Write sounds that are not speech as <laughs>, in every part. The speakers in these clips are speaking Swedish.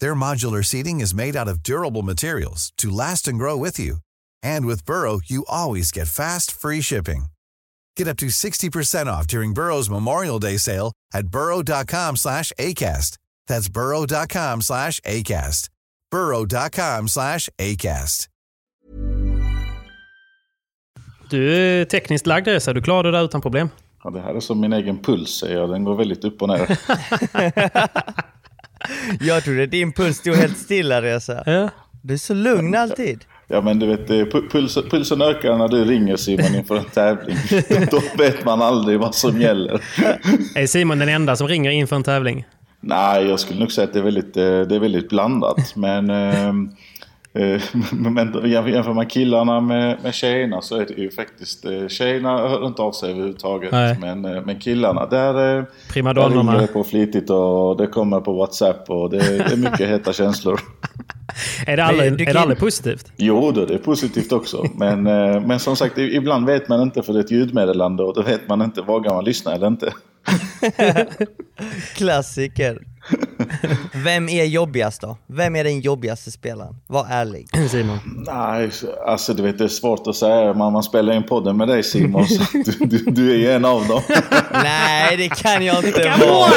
Their modular seating is made out of durable materials to last and grow with you. And with Burrow, you always get fast, free shipping. Get up to 60% off during Burrow's Memorial Day sale at burrow.com slash ACAST. That's burrow.com slash ACAST. burrow.com slash ACAST. Du är tekniskt lagd Reza, du klarar det där utan problem. Ja, det här är som min egen puls säger jag. Den går väldigt upp och ner. <laughs> Jag trodde din puls stod helt stilla Reza. Ja. Du är så lugn alltid. Ja men du vet, pu- pulsen, pulsen ökar när du ringer Simon inför en tävling. Då vet man aldrig vad som gäller. Är Simon den enda som ringer inför en tävling? Nej, jag skulle nog säga att det är väldigt, eh, det är väldigt blandat. Men, ehm, eh, <laughs> men jämför man killarna med, med tjejerna så är det ju faktiskt... eh, Tjejerna hör inte av sig överhuvudtaget. Nej. Men, eh, men killarna, där, eh, där Primadonnorna. ringer det på flitigt och det kommer på WhatsApp och det, det är mycket <laughs> heta känslor. <laughs> Är det aldrig, är det aldrig positivt? Jo, då, det är positivt också. Men, eh, men som sagt, ibland vet man inte för det är ett ljudmeddelande och då vet man inte vågar man lyssna eller inte. Klassiker. <laughs> Vem är jobbigast då? Vem är den jobbigaste spelaren? Var ärlig. <clears throat> Simon. Nej, alltså du vet det är svårt att säga. Man, man spelar in podden med dig Simon, så du, du, du är en av dem. <laughs> Nej, det kan jag inte vara.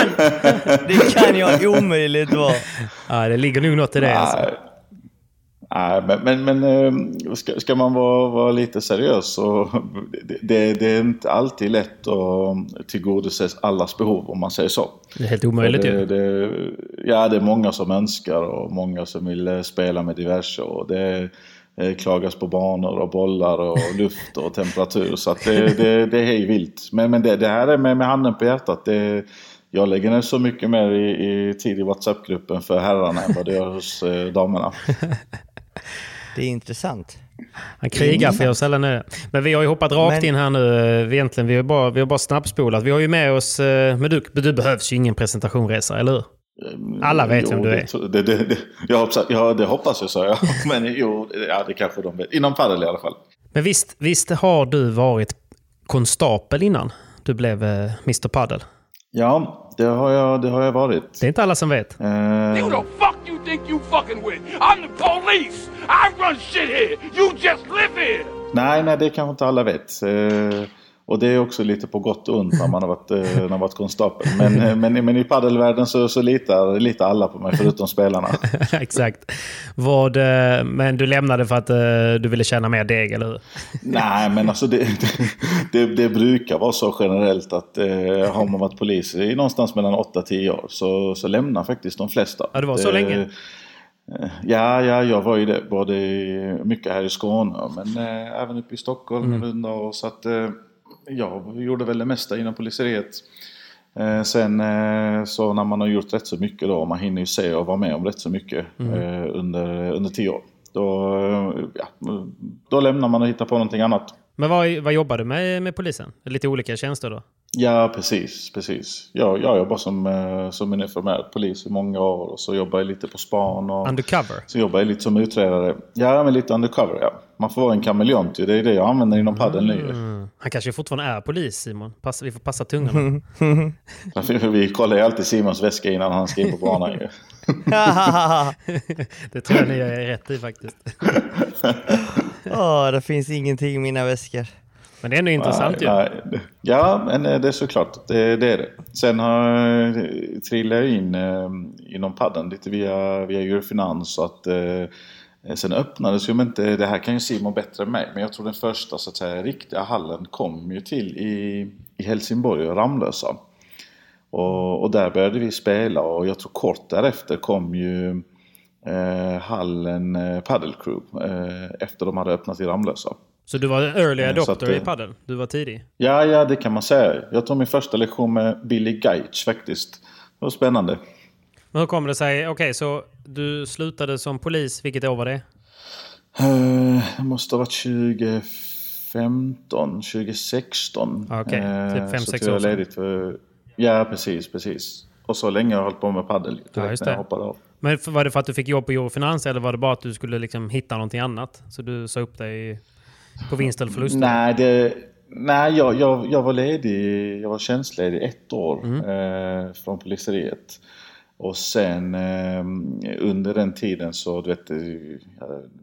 Det kan jag omöjligt vara. Ja, det ligger nog något i det. Alltså. Nej, men, men, men eh, ska, ska man vara, vara lite seriös så det, det, det är inte alltid lätt att tillgodose allas behov om man säger så. Det är helt omöjligt det, ju. det, Ja, det är många som önskar och många som vill eh, spela med diverse. Och det eh, klagas på banor och bollar och <laughs> luft och temperatur. Så att det, det, det är hej vilt. Men, men det, det här är med, med handen på hjärtat. Det, jag lägger ner så mycket mer i, i tid i WhatsApp-gruppen för herrarna än vad det gör hos eh, damerna. <laughs> Det är intressant. Han krigar för oss alla nu. Men vi har ju hoppat rakt Men- in här nu. eh, Egentligen, vi har bara, vi har bara snabbspolat. Vi har ju med oss... eh, Men du, du behövs ju ingen presentationresa, eller hur? Alla vet vem du är. Det, det, det, jag hoppas, ja, det hoppas jag, sa jag. <laughs> Men jo, ja, det kanske de vet. Inom padel i alla fall. Men visst, visst har du varit konstapel innan du blev eh, Mr Paddle? Ja, det har jag, det har jag varit. Det är inte alla som vet. Eh, Who the fuck you think you fucking with? I'm the police! I run shit here! You just live here! Nej, nej, det kanske inte alla vet. Eh, och det är också lite på gott och ont när man har varit, eh, när man varit konstapel. Men, eh, men, men i paddelvärlden så, så litar, litar alla på mig, förutom spelarna. <laughs> Exakt. Vad, eh, men du lämnade för att du ville tjäna mer deg, eller hur? Nej, men alltså det, det, det brukar vara så generellt att eh, har man varit polis i någonstans mellan 8-10 år så, så lämnar faktiskt de flesta. Ja, det var så länge? Ja, ja, jag var ju det. Både mycket här i Skåne men eh, även uppe i Stockholm Mm. Och så att eh, jag gjorde väl det mesta inom poliseriet. Eh, sen eh, så när man har gjort rätt så mycket då, man hinner ju se och vara med om rätt så mycket Mm. eh, under, under 10 år. Då, ja, då lämnar man och hittar på någonting annat. Men vad, vad jobbar du med med polisen? Lite olika tjänster då? Ja, precis. precis. Jag, jag jobbar som, som uniformerad polis i många år och så jobbar jag lite på span. Och Undercover? så jobbar jag lite som utredare. Ja, men lite undercover ja. Man får vara en kameleont. Det är det jag använder inom padel nu. Mm. Han kanske fortfarande är polis Simon. Passa, vi får passa tungan. Därför <laughs> Vi kollar ju alltid Simons väska innan han ska in på banan ju. <laughs> det tror jag ni gör rätt i faktiskt. <laughs> Åh, det finns ingenting i mina väskor. Men det är ändå intressant ju. Nej, nej. Ja, men eh, det är såklart. Det, det är det. Sen har, eh, trillade jag in eh, inom padden lite via, via Eurofinans. Så att, eh, sen öppnades ju inte, det här kan ju Simon bättre än mig, men jag tror den första så att säga, riktiga hallen kom ju till i, i Helsingborg och Ramlösa. Och, och där började vi spela och jag tror kort därefter kom ju eh, hallen eh, Paddle Crew eh, efter de hade öppnat i Ramlösa. Så du var en early Eh, adopter att, i eh, padel? Du var tidig? Ja, ja, det kan man säga. Jag tog min första lektion med Billy Gaich faktiskt. Det var spännande. Men hur kommer det sig? Okej, så du slutade som polis. Vilket år var det? Eh, Det måste ha varit 2015, 2016. Okej, typ fem, så sex tog jag år sedan. ledigt för... Ja, precis, precis. Och så länge har jag hållit på med padel direkt Ja, när jag hoppade av. Men var det för att du fick jobb på Eurofinans eller var det bara att du skulle liksom hitta någonting annat? Så du sa upp dig på vinst eller förlust? Nej, det, nej jag, jag, jag var ledig, jag var tjänstledig ett år Mm. eh, från poliseriet. Och sen eh, under den tiden så, du vet, eh,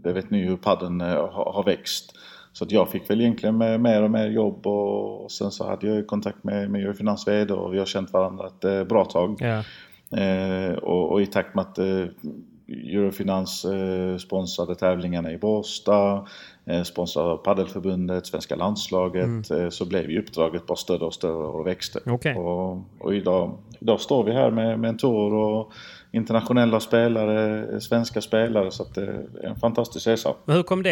det vet ni ju hur padden eh, har, har växt. Så att jag fick väl egentligen med, mer och mer jobb och, och sen så hade jag kontakt med, med Eurofinans VD och vi har känt varandra ett eh, bra tag. Ja. Eh, och, och i takt med att eh, Eurofinans eh, sponsrade tävlingarna i Båstad, eh, sponsrade av Paddelförbundet, Svenska landslaget, eh, så blev ju uppdraget bara större och större och växte. Okej. Och, och idag, idag står vi här med, med en tour och internationella spelare, svenska spelare, så att det är en fantastisk resa. Men hur kom det?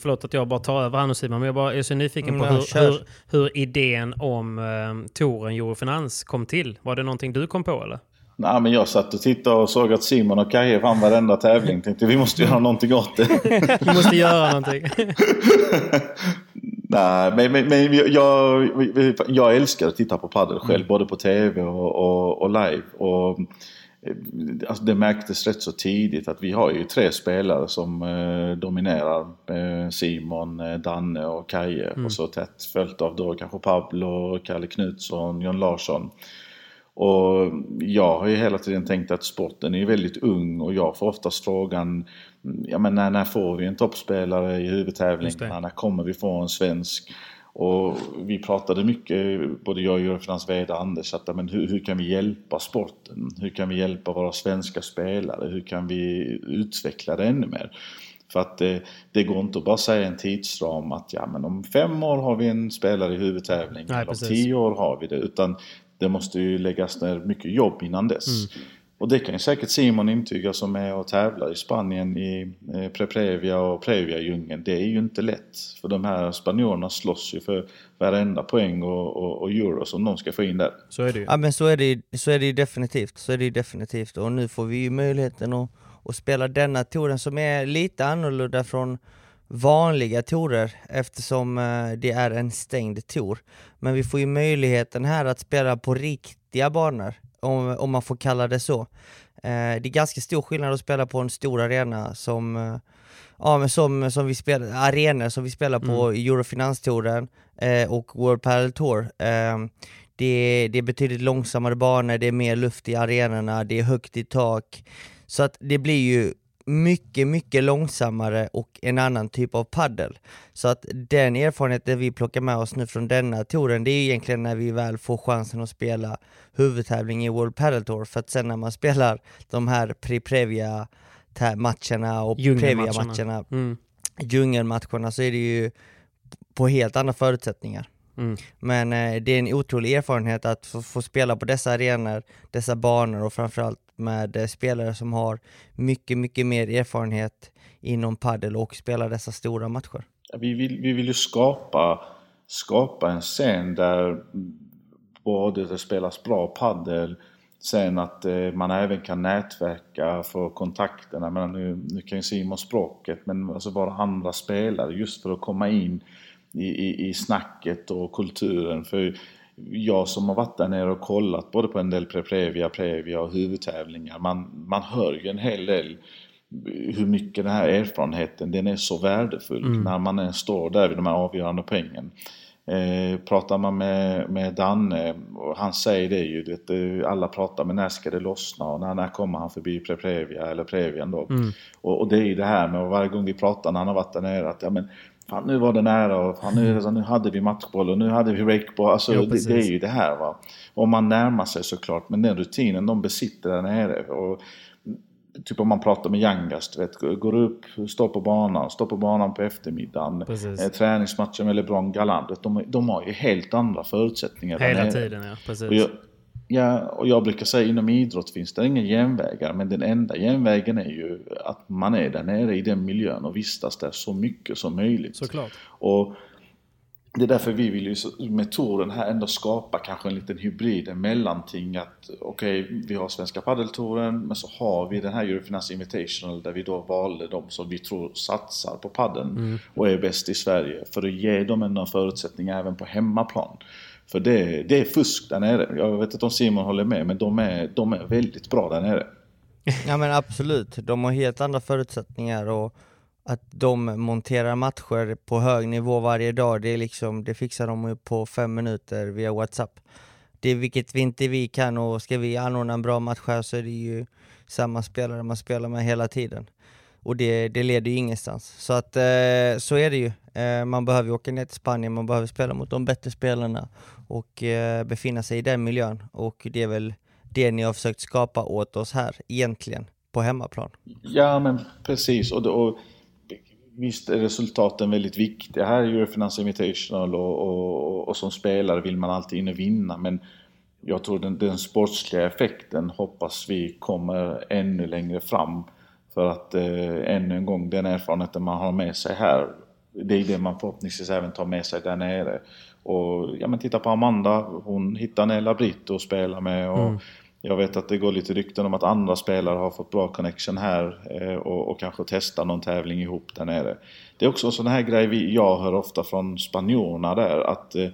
Förlåt att jag bara tar över här nu Simon, men jag bara är så nyfiken på Mm, ja, hur, hur, hur idén om eh, touren Eurofinans kom till. Var det någonting du kom på eller? Nej, men jag satt och tittade och såg att Simon och Kaje vann varenda tävling. Tänkte vi måste göra någonting åt det. <laughs> Vi måste göra någonting. <laughs> Nej, men, men, men jag, jag, älskar att titta på padel själv, både på tv och, och, och live. Och, eh, alltså det märktes rätt så tidigt att vi har ju tre spelare som eh, dominerar. Eh, Simon, eh, Danne och Kaje. Och så tätt följt av då kanske Pablo, Kalle Knutsson, John Larsson. Och jag har ju hela tiden tänkt att sporten är ju väldigt ung och jag får oftast frågan ja, men när, när får vi en toppspelare i huvudtävlingarna? När kommer vi få en svensk? Och vi pratade mycket, både jag och Eurofinans VD Anders, att men hur, hur kan vi hjälpa sporten? Hur kan vi hjälpa våra svenska spelare? Hur kan vi utveckla det ännu mer? För att det, det går inte att bara säga en tidsram att ja, men om fem år har vi en spelare i huvudtävling. Nej, eller om tio år har vi det. Utan det måste ju läggas ner mycket jobb innan dess. Och det kan ju säkert Simon intyga som är och tävlar i Spanien i eh, Preprevia och Previa-djungeln. Det är ju inte lätt. För de här spanjorerna slåss ju för varenda poäng och, och, och euro som de ska få in där. Så är det ju. Ja men så är det, ju- så är det ju definitivt, så är det ju definitivt. Och nu får vi ju möjligheten att, att spela denna touren som är lite annorlunda från vanliga tourer eftersom eh, det är en stängd tour. Men vi får ju möjligheten här att spela på riktiga banor, om, om man får kalla det så. Eh, det är ganska stor skillnad att spela på en stor arena som eh, Ja men som, som vi spelar, arenor som vi spelar på i Eurofinanstouren eh, och World Padel Tour. Eh, det, är, det är betydligt långsammare banor, det är mer luft i arenorna, det är högt i tak. Så att det blir ju mycket, mycket långsammare och en annan typ av paddel. Så att den erfarenheten vi plockar med oss nu från denna touren, det är egentligen när vi väl får chansen att spela huvudtävling i World Padel Tour, för att sen när man spelar de här Pre-Previa matcherna och. Previa-matcherna, Mm. djungelmatcherna, så är det ju på helt andra förutsättningar. Mm. Men eh, det är en otrolig erfarenhet att få, få spela på dessa arenor, dessa banor och framförallt med eh, spelare som har mycket, mycket mer erfarenhet inom padel och spelar dessa stora matcher. Vi vill, vi vill ju skapa, skapa en scen där både det spelas bra padel. Sen att eh, man även kan nätverka, få kontakterna. Men nu, nu kan ju Simon språket, men alltså vara andra spelare just för att komma in i, i, i snacket och kulturen. För jag som har varit där nere och kollat både på en del Preprevia, Previa och huvudtävlingar. Man, man hör ju en hel del hur mycket den här erfarenheten, den är så värdefull Mm. när man står där vid de här avgörande poängen. Eh, pratar man med, med Danne, och han säger det ju, det, alla pratar men när ska det lossna och när, när kommer han förbi Previa eller Previan då? Mm. Och, och det är ju det här med, varje gång vi pratar när han har varit där nere, att ja men fan nu var det nära och fan, nu, är det så, nu hade vi matchboll och nu hade vi rakeboll. Alltså Jo, det, det är ju det här va. Och man närmar sig såklart, men den rutinen de besitter där nere. Och, Typ om man pratar med Yangas, du vet, går upp, står på banan, står på banan på eftermiddagen. Eh, träningsmatcher med LeBron Galant, de, de har ju helt andra förutsättningar Hela tiden, ja. Precis. Ja, och jag brukar säga inom idrott finns det ingen genvägar, men den enda genvägen är ju att man är där nere i den miljön och vistas där så mycket som möjligt. Såklart. Och det är därför vi vill ju med touren här ändå skapa kanske en liten hybrid, en mellanting att okej, vi har Svenska Paddeltouren men så har vi den här Eurofinance Invitational där vi då valde de som vi tror satsar på paddeln och är bäst i Sverige för att ge dem en förutsättning även på hemmaplan. För det, det är fusk där nere. Jag vet inte om Simon håller med men de är, de är väldigt bra där nere. Ja men absolut, de har helt andra förutsättningar och att de monterar matcher på hög nivå varje dag, det är liksom, det fixar de på fem minuter via WhatsApp. Det är vilket vi inte vi kan och ska vi anordna en bra match här så är det ju samma spelare man spelar med hela tiden. Och det, det leder ju ingenstans. Så att eh, så är det ju. Eh, man behöver ju åka ner till Spanien, man behöver spela mot de bättre spelarna och eh, befinna sig i den miljön. Och det är väl det ni har försökt skapa åt oss här egentligen, på hemmaplan. Ja men precis och, och visst är resultaten väldigt viktiga här i Eurofinance Invitational och, och, och, och som spelare vill man alltid in och vinna men jag tror den, den sportsliga effekten hoppas vi kommer ännu längre fram för att eh, ännu en gång den erfarenheten man har med sig här det är det man förhoppningsvis även tar med sig där nere. Och ja men titta på Amanda, hon hittar Nella Britt att spela med och jag vet att det går lite rykten om att andra spelare har fått bra connection här eh, och, och kanske testa någon tävling ihop där nere. Det är också en sån här grej vi, jag hör ofta från spanjorerna där att eh,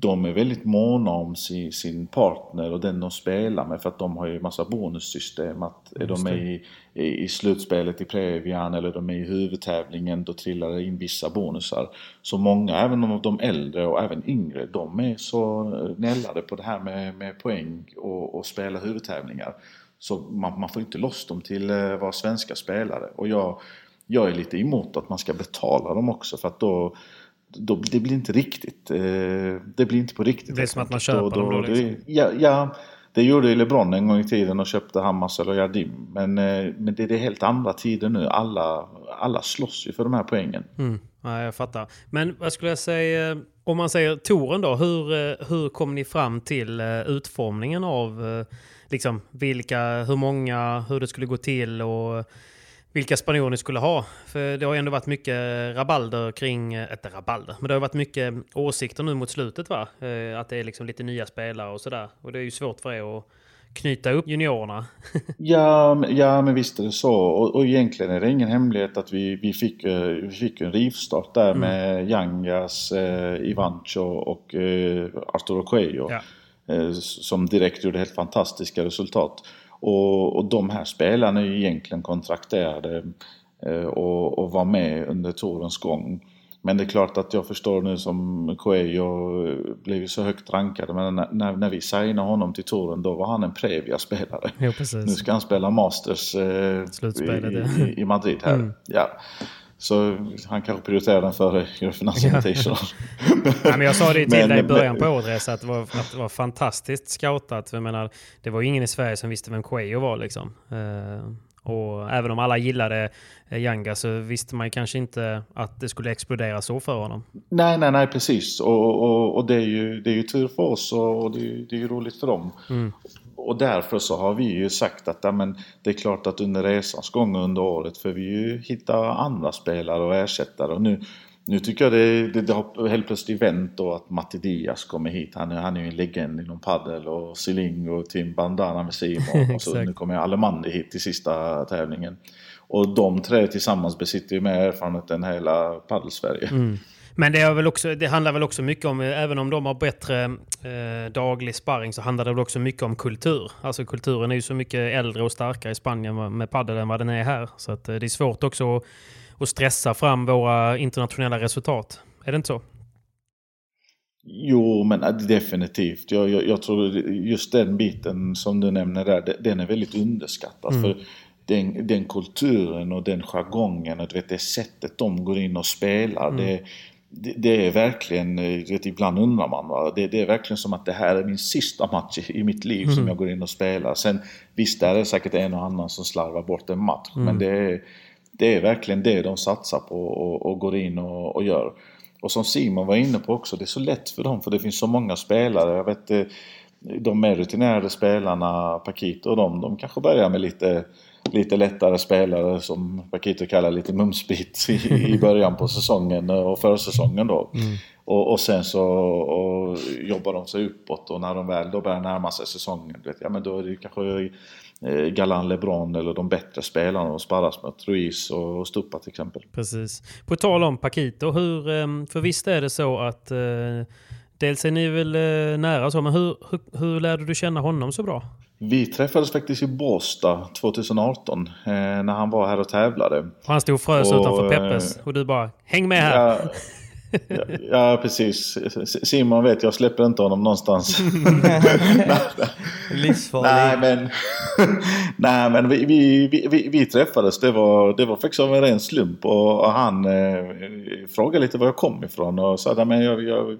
de är väldigt måna om sin, sin partner och den de spelar med för att de har ju massa bonussystem. Att är de med i, i, i slutspelet i Previan eller de är i huvudtävlingen då trillar det in vissa bonusar. Så många, även om de äldre och även yngre, de är så nällade på det här med, med poäng och, och spela huvudtävlingar. Så man, man får inte loss dem till att vara svenska spelare. Och jag, jag är lite emot att man ska betala dem också för att då då, det blir inte riktigt. Eh, det blir inte på riktigt. Det blir som att man köper enkelt. dem då, det- liksom. ja, ja, det gjorde ju LeBron en gång i tiden och köpte Hammars eller Jardim. Men, eh, men det, det är helt andra tider nu. Alla, alla slåss ju för de här poängen. Mm. Ja, jag fattar. Men vad skulle jag säga, om man säger touren då, hur, eh, hur kom ni fram till eh, utformningen av eh, liksom vilka, hur många, hur det skulle gå till och vilka spanjorer ni skulle ha? För det har ju ändå varit mycket rabalder kring, eh, inte rabalder, men det har varit mycket åsikter nu mot slutet va? Eh, Att det är liksom lite nya spelare och sådär. Och det är ju svårt för er att knyta upp juniorerna. <laughs> Ja, ja men visst är det så. Och, och egentligen är det ingen hemlighet att vi, vi, fick, eh, vi fick en rivstart där med Yangas, eh, Ivancho och eh, Arturo Cuello. Ja. eh, som direkt gjorde helt fantastiska resultat. Och, och de här spelarna är ju egentligen kontrakterade eh, och, och var med under tourens gång. Men det är klart att jag förstår nu som Coelho blev så högt rankad. Men när, när, vi signade honom till touren då var han en Previa-spelare. Nu ska han spela Masters eh, i, i Madrid här. Mm. Ja. Så han kanske prioriterar den före Eurofinance Invitational. Ja, <laughs> men jag sa det till Men- dig i början men- på året att det, var, att det var fantastiskt scoutat. Jag menar, det var ingen i Sverige som visste vem Cuello var. Liksom. Eh, och även om alla gillade eh, Yanga så visste man kanske inte att det skulle explodera så för honom. Nej, nej, nej, precis. Och, och, och det, är ju, det är ju tur för oss och, det, är, ju- det är ju roligt för dem. Och därför så har vi ju sagt att ja, men det är klart att under resans gång under året får vi ju hitta andra spelare och ersättare. Och nu, nu tycker jag det, det, det har helt plötsligt vänt då att Matti Diaz kommer hit. Han är, han är ju en legend inom padel och Siling och Tim Bandana med Simon. <laughs> och så nu kommer Alemandi hit till sista tävlingen. Och de tre tillsammans besitter ju mer erfarenhet än hela padel-Sverige. Men det, är väl också, det handlar väl också mycket om, även om de har bättre eh, daglig sparring så handlar det väl också mycket om kultur. Alltså kulturen är ju så mycket äldre och starkare i Spanien med padel än vad den är här. Så att, eh, det är svårt också att, att stressa fram våra internationella resultat. Är det inte så? Jo, men definitivt. Jag, jag, jag, tror just den biten som du nämner där, den är väldigt underskattad. Mm. För den, den, kulturen och den jargongen och du vet, det sättet de går in och spelar. Mm. Det, det, det, är verkligen, vet, ibland undrar man va? Det, det, är verkligen som att det här är min sista match i, i mitt liv mm. som jag går in och spelar. Sen visst, där är det säkert en och annan som slarvar bort en match. Mm. Men det är, det är verkligen det de satsar på och, och går in och, och gör. Och som Simon var inne på också, det är så lätt för dem för det finns så många spelare. Jag vet eh, de mer rutinerade spelarna, Paquito och de, de kanske börjar med lite, lite lättare spelare som Paquito kallar lite mumsbit i, i början på säsongen och försäsongen då. Mm. Och, och, sen så och jobbar de sig uppåt och när de väl då börjar närma sig säsongen, vet, ja men då är det kanske Galan LeBron eller de bättre spelarna de sparras med. Ruiz och Stupa till exempel. Precis. På tal om Paquito, hur, ehm, för visst är det så att eh, dels är ni väl eh, nära så, men hur, hur, hur lärde du känna honom så bra? Vi träffades faktiskt i Båstad 2018 eh, när han var här och tävlade. Och han stod och frös och, utanför Peppes och du bara “Häng med här!” ja, <laughs> ja, ja, precis. Simon vet, jag släpper inte honom någonstans. Livsfarlig. Nej, men, nej, men vi, vi, vi, vi, träffades. Det var, det var faktiskt av en ren slump. Och, och han eh, frågade lite var jag kom ifrån. Och sa att jag, jag,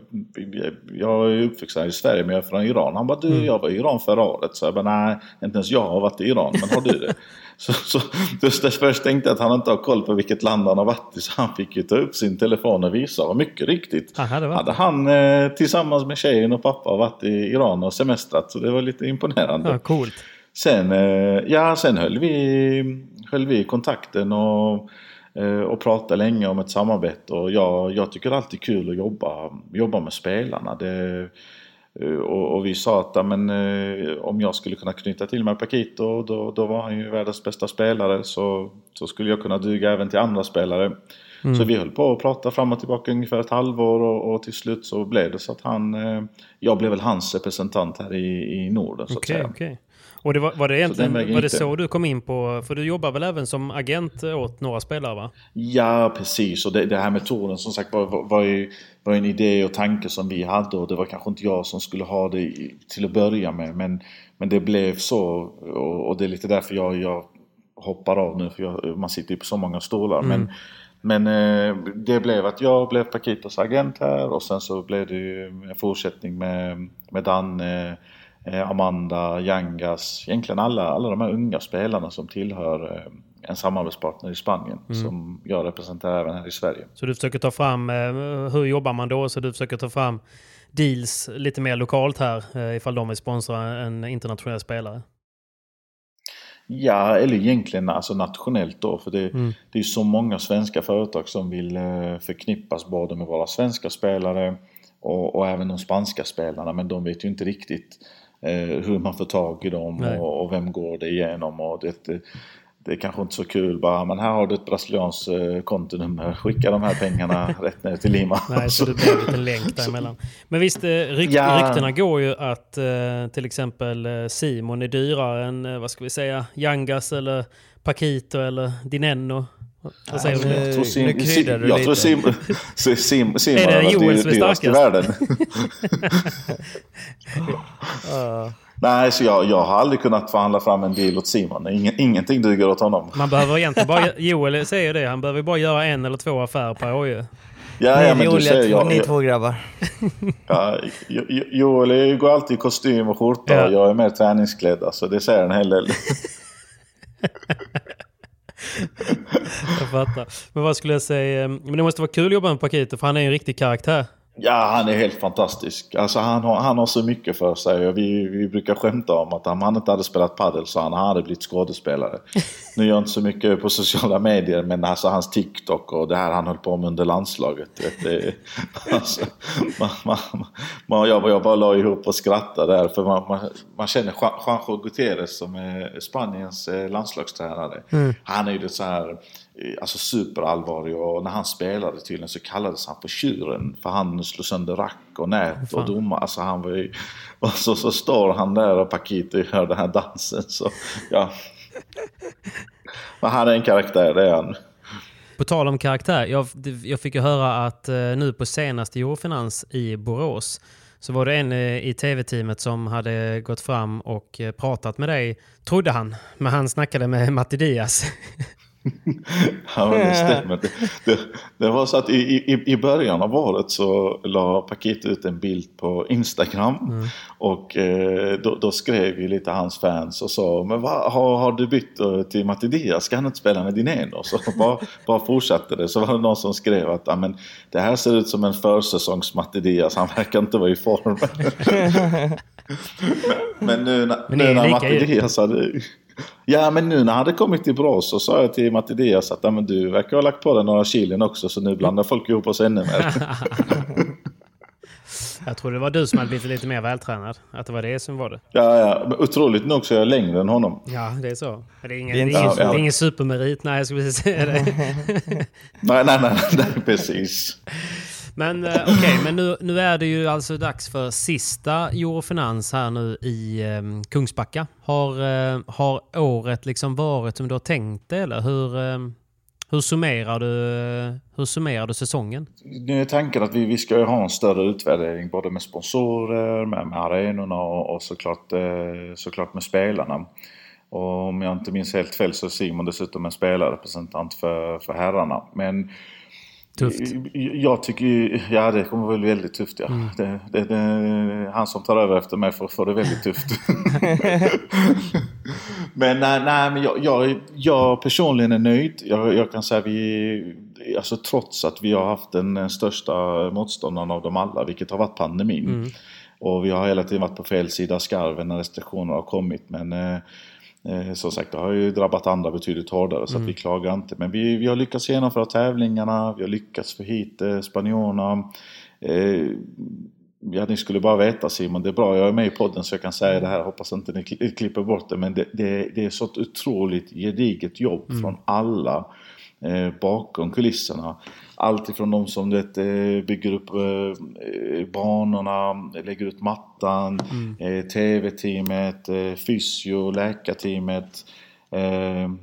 jag är uppvuxen i Sverige men jag är från Iran. Han bara, du mm. jag var i Iran förra året. Så jag bara, nej, inte ens jag har varit i Iran. Men har du det? Så, så just först tänkte jag att han inte har koll på vilket land han har varit i. Så han fick ju ta upp sin telefon och visa. Mycket riktigt Aha, hade han eh, tillsammans med tjejen och pappa varit i Iran och semestrat. Så det var lite imponerande. Ja, coolt. Sen, eh, ja, sen höll vi, höll vi kontakten och, eh, och pratade länge om ett samarbete. Och jag, jag tycker det är alltid kul att jobba, jobba med spelarna. Det, och, och, vi sa att men, eh, om jag skulle kunna knyta till mig Paquito då, då var han ju världens bästa spelare så, så skulle jag kunna duga även till andra spelare. Mm. Så vi höll på att prata fram och tillbaka ungefär ett halvår och, och till slut så blev det så att han, eh, jag blev väl hans representant här i, i Norden så okay, att säga. Okay. Och det var, var det egentligen så var det så du kom in på, för du jobbar väl även som agent åt några spelare va? Ja precis och det, det här med touren som sagt var, var, var, ju, var en idé och tanke som vi hade och det var kanske inte jag som skulle ha det till att börja med men, men det blev så och, och det är lite därför jag, jag hoppar av nu för jag, man sitter ju på så många stolar. Mm. Men, men eh, det blev att jag blev Paquitos agent här och sen så blev det ju en fortsättning med, med Danne Eh, Amanda, Yangas, egentligen alla, alla de här unga spelarna som tillhör eh, en samarbetspartner i Spanien mm. som jag representerar även här i Sverige. Så du försöker ta fram, eh, hur jobbar man då? Så du försöker ta fram deals lite mer lokalt här ifall de vill sponsra en internationell spelare? Ja, eller egentligen alltså nationellt då. För det, mm. det är så många svenska företag som vill förknippas både med våra svenska spelare och, och även de spanska spelarna. Men de vet ju inte riktigt eh, hur man får tag i dem och, och, vem går det igenom. Och det, det, är kanske inte så kul bara, men här har du ett brasilianskt eh, kontonummer, skicka de här pengarna <laughs> rätt ner till Lima. Nej, så det blir en liten länk <laughs> däremellan. Men visst, eh, rykt, ja. ryktena går ju att eh, till exempel Simon är dyrare än, vad ska vi säga, Yangas eller Paquito eller Dinenno. Vad säger du? Jag tror Sim, nu kryddar du Jag tror Simon <laughs> sim, sim, sim är det Joel som är starkast? i världen. uh. Nej, så jag, jag har aldrig kunnat förhandla fram en deal åt Simon. Ingen, ingenting duger åt honom. Man behöver egentligen bara, Joel säger det, han behöver bara göra en eller två affärer per år ju. Ja, ja, men du säger, jag, ni två grabbar. ja, Joel går alltid i kostym och skjorta ja. och jag är mer träningsklädd. Alltså, det säger en hel del. <laughs> jag fattar. Men vad skulle jag säga? Men det måste vara kul att jobba med Paquito för han är en riktig karaktär. Ja, han är helt fantastisk. Alltså, han, har, han har så mycket för sig. Vi, vi brukar skämta om att om han inte hade spelat padel så han hade blivit skådespelare. <laughs> nu gör jag inte så mycket på sociala medier men alltså hans TikTok och det här han höll på med under landslaget. Det, <laughs> alltså, man, man, man, jag, jag bara la ihop och skrattade där för man, man, man känner Juanjo Gutierrez som är Spaniens eh, landslagstränare. Mm. Han är ju det så här alltså superallvarlig och när han spelade tydligen så kallades han för tjuren för han slog sönder rack och nät och domar. Alltså han var ju, <laughs> och så, så står han där och Paquito gör den här dansen så ja. Men han är en karaktär, det är han. På tal om karaktär, jag, jag fick ju höra att eh, nu på senaste Eurofinans i Borås så var det en eh, i tv-teamet som hade gått fram och eh, pratat med dig, trodde han. Men han snackade med Matti Diaz. <laughs> <laughs> ja, det stämmer. Det, det, det, var så att i, i, i början av året så la Paket ut en bild på Instagram. Mm. Och eh, då, då, skrev ju lite hans fans och sa Men va, har, har du bytt eh, till Matti Diaz? Ska han inte spela med Dineno? Så <laughs> bara, bara fortsatte det. Så var det någon som skrev att men, det här ser ut som en försäsongs Matti Diaz. Han verkar inte vara i form. <laughs> men, men nu, men nu när Matti Diaz hade Ja, men nu när han hade kommit till Brås så sa jag till Mattias att men du verkar ha lagt på dig några kilon också så nu blandar folk ihop oss ännu mer. <laughs> jag tror det var du som hade blivit lite mer vältränad. Att det var det som var det. Ja, ja. Men otroligt nog så är jag längre än honom. Ja, det är så. Det är ingen, det är ingen, ja, ja. ingen supermerit. Nej, jag skulle precis säga det. <laughs> nej, nej, nej, nej, precis. Men eh, okej, okay, men nu, nu är det ju alltså dags för sista Eurofinans här nu i eh, Kungsbacka. Har, eh, har året liksom varit som du har tänkt det eller hur, eh, hur, summerar du, eh, hur summerar du säsongen? Nu är tanken att vi, vi ska ha en större utvärdering både med sponsorer, med, med arenorna och, och såklart, eh, såklart med spelarna. Och om jag inte minns helt fel så är Simon dessutom en spelarrepresentant för, för herrarna. Men Tufft. Jag tycker <laughs> ja det kommer bli väldigt tufft ja. Mm. Det, det, det, han som tar över efter mig får, får det väldigt tufft. <laughs> men nej, nej men jag, jag, jag, personligen är nöjd. Jag, jag kan säga vi, alltså trots att vi har haft den, den största motståndaren av dem alla, vilket har varit pandemin. Mm. Och vi har hela tiden varit på fel sida skarven när restriktioner har kommit. Men eh, som sagt, det har ju drabbat andra betydligt hårdare så mm. att vi klagar inte. Men vi, vi har lyckats genomföra tävlingarna, vi har lyckats få hit eh, spanjorerna. Eh, ja, ni skulle bara veta Simon, det är bra, jag är med i podden så jag kan säga det här, hoppas inte ni klipper bort det. Men det, det, det är så ett otroligt gediget jobb mm. från alla bakom kulisserna. Allt ifrån de som vet, eh, bygger upp eh, banorna, lägger ut mattan, mm. TV-teamet, fysio, läkarteamet.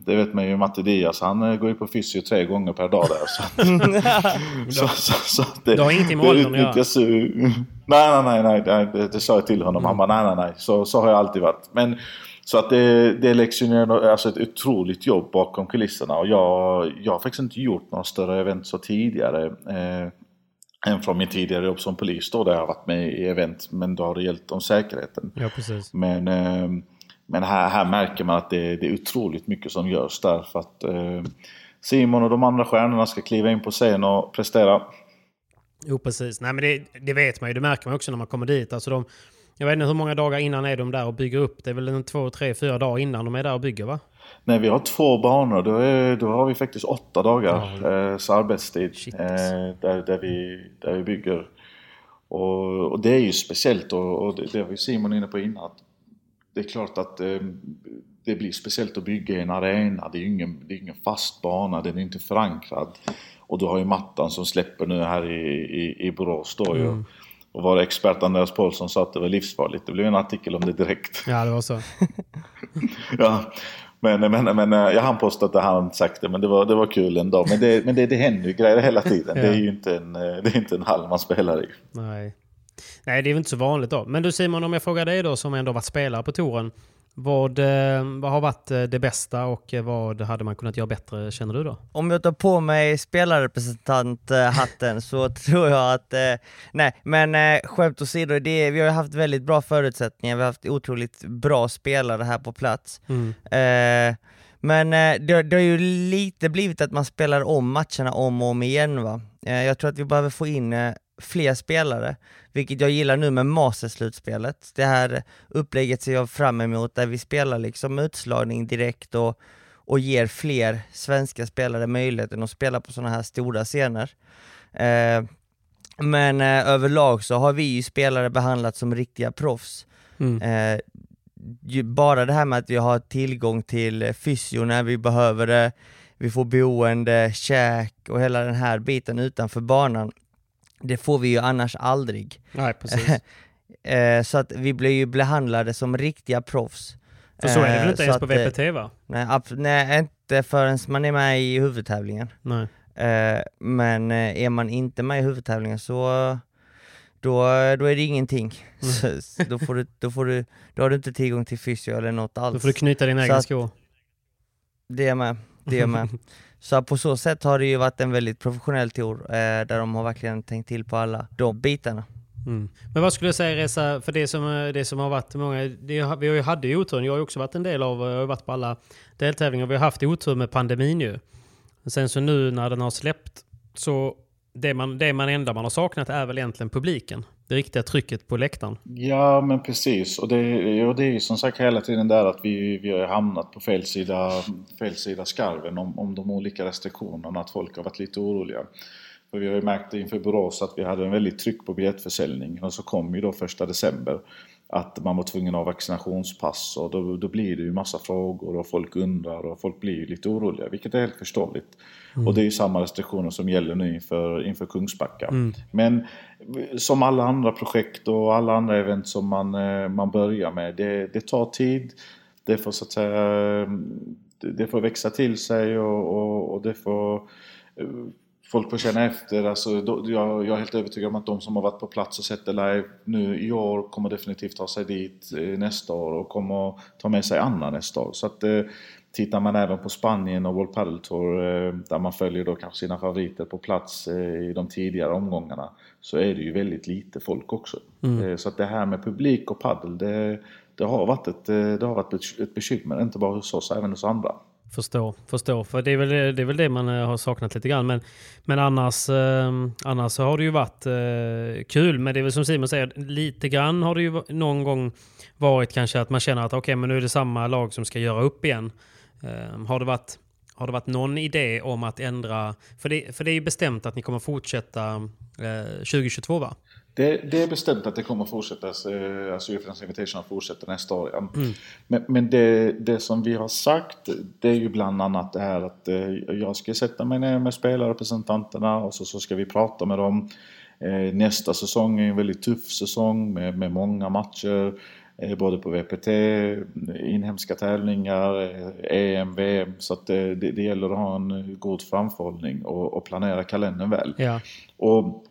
det vet man ju Matte Diaz, han går ju på fysio tre gånger per dag där. Så, <laughs> så, så, så det, du har ingenting med åldern att göra? Nej, nej, nej, nej, det, det sa jag till honom. Mm. Han bara nej, nej, nej, så, så har jag alltid varit. Men så att det, det ju ner alltså ett otroligt jobb bakom kulisserna och jag, jag har faktiskt inte gjort några större event så tidigare. Eh, än från min tidigare jobb som polis då där jag har varit med i event men då har det gällt om säkerheten. Ja, precis. Men, eh, men här, här märker man att det, det är otroligt mycket som görs där för att eh, Simon och de andra stjärnorna ska kliva in på scen och prestera. Jo precis, nej men det, det vet man ju, det märker man också när man kommer dit. Alltså de, jag vet inte hur många dagar innan är de där och bygger upp? Det är väl en två, tre, fyra dagar innan de är där och bygger va? Nej, vi har två banor. Då, är, då har vi faktiskt åtta dagar ja. eh, arbetstid eh, där, där, vi, där vi bygger. Och, och det är ju speciellt och, och det, det var ju Simon inne på innan. Det är klart att eh, det blir speciellt att bygga i en arena. Det är ju ingen, det är ingen fast bana, den är inte förankrad. Och du har ju mattan som släpper nu här i, i, i Borås då mm. Och vår expert Andreas Paulsson sa att det var livsfarligt. Det blev en artikel om det direkt. Ja, det var så. <laughs> ja. Men, men, men jag hann påstå att han sagt det, men det var, det var kul ändå. Men det, men det, det händer ju grejer hela tiden. ja. Det är ju inte en, det är inte en hall man spelar i. Nej. Nej, det är ju inte så vanligt då. Men du Simon, om jag frågar dig då som ändå varit spelare på touren. Vad, eh, vad har varit eh, det bästa och eh, vad hade man kunnat göra bättre känner du då? Om jag tar på mig spelarrepresentanthatten så <laughs> tror jag att, nej men skämt åsido, det, vi har haft väldigt bra förutsättningar, vi har haft otroligt bra spelare här på plats. Mm. men det, det har ju lite blivit att man spelar om matcherna om och om igen va. jag tror att vi behöver få in fler spelare, vilket jag gillar nu med Masterslutspelet. Det här upplägget ser jag fram emot där vi spelar liksom utslagning direkt och, och ger fler svenska spelare möjligheten att spela på sådana här stora scener. Eh, men eh, överlag så har vi ju spelare behandlat som riktiga proffs. Mm. Eh, bara det här med att vi har tillgång till fysio när vi behöver det, vi får boende, käk och hela den här biten utanför banan. Det får vi ju annars aldrig. Nej, precis. <laughs> Eh, så att vi blir ju behandlade som riktiga proffs. För så är det väl Eh, inte så ens på eh, VPT va? Nej, ab- nej, inte förrän man är med i huvudtävlingen. Nej. Eh, men eh, är man inte med i huvudtävlingen så då, då är det ingenting. <laughs> Mm. Så, så då, får du, då, får du, då har du inte tillgång till fysio eller något alls. Då får du knyta dina egna skor. Det är med, det är med. <laughs> Så på så sätt har det ju varit en väldigt professionell tour eh, där de har verkligen tänkt till på alla de bitarna. Mm. Men vad skulle du säga Reza, för det som, eh, det som har varit många, det, vi har ju hade ju oturen, jag har ju också varit en del av, eh, jag har ju varit på alla deltävlingar, vi har haft otur med pandemin ju. Sen så nu när den har släppt, så det, man, det man enda man har saknat är väl egentligen publiken. Det riktiga trycket på läktaren. Ja, men precis. Och det, och det är ju som sagt hela tiden där att vi, vi har hamnat på fel sida, fel sida skarven om, om de olika restriktionerna, att folk har varit lite oroliga. För vi har ju märkt inför Borås att vi hade en väldigt tryck på biljettförsäljningen och så kom ju då första december att man var tvungen att ha vaccinationspass och då, då blir det ju massa frågor och folk undrar och folk blir ju lite oroliga, vilket är helt förståeligt. Och det är ju samma restriktioner som gäller nu inför, inför Kungsbacka. Men som alla andra projekt och alla andra event som man, eh, man börjar med, det, det tar tid. Det får så att säga, det, det får växa till sig och, och, och det får eh, folk får känna efter. Alltså, då, jag, jag är helt övertygad om att de som har varit på plats och sett det live nu i år kommer definitivt ta sig dit eh, nästa år och kommer ta med sig Anna nästa år. Så att, eh, tittar man även på Spanien och World Padel Tour eh, där man följer då kanske sina favoriter på plats eh, i de tidigare omgångarna så är det ju väldigt lite folk också. Eh, så att det här med publik och paddel det, det har varit ett, eh, det har varit ett, ett bekymmer, inte bara hos oss, även hos andra. Förstår, förstår. För det är väl det, är väl det man eh, har saknat lite grann. Men, men annars, eh, annars så har det ju varit eh, kul. Men det är väl som Simon säger, lite grann har det ju någon gång varit kanske att man känner att okej, men nu är det samma lag som ska göra upp igen. Eh, har, det varit, har det varit någon idé om att ändra? För det, för det är ju bestämt att ni kommer fortsätta eh, 2022 va? Det, det är bestämt att det kommer fortsätta, eh, alltså European Invitation fortsätter nästa år. ja. Men, men det, det som vi har sagt, det är ju bland annat det här att eh, jag ska sätta mig ner med spelarrepresentanterna och så, så ska vi prata med dem. Eh, Nästa säsong är en väldigt tuff säsong med, med många matcher. Både på VPT, inhemska tävlingar, EM, VM. Så att det, det, det gäller att ha en god framförhållning och, och planera kalendern väl. Ja. Och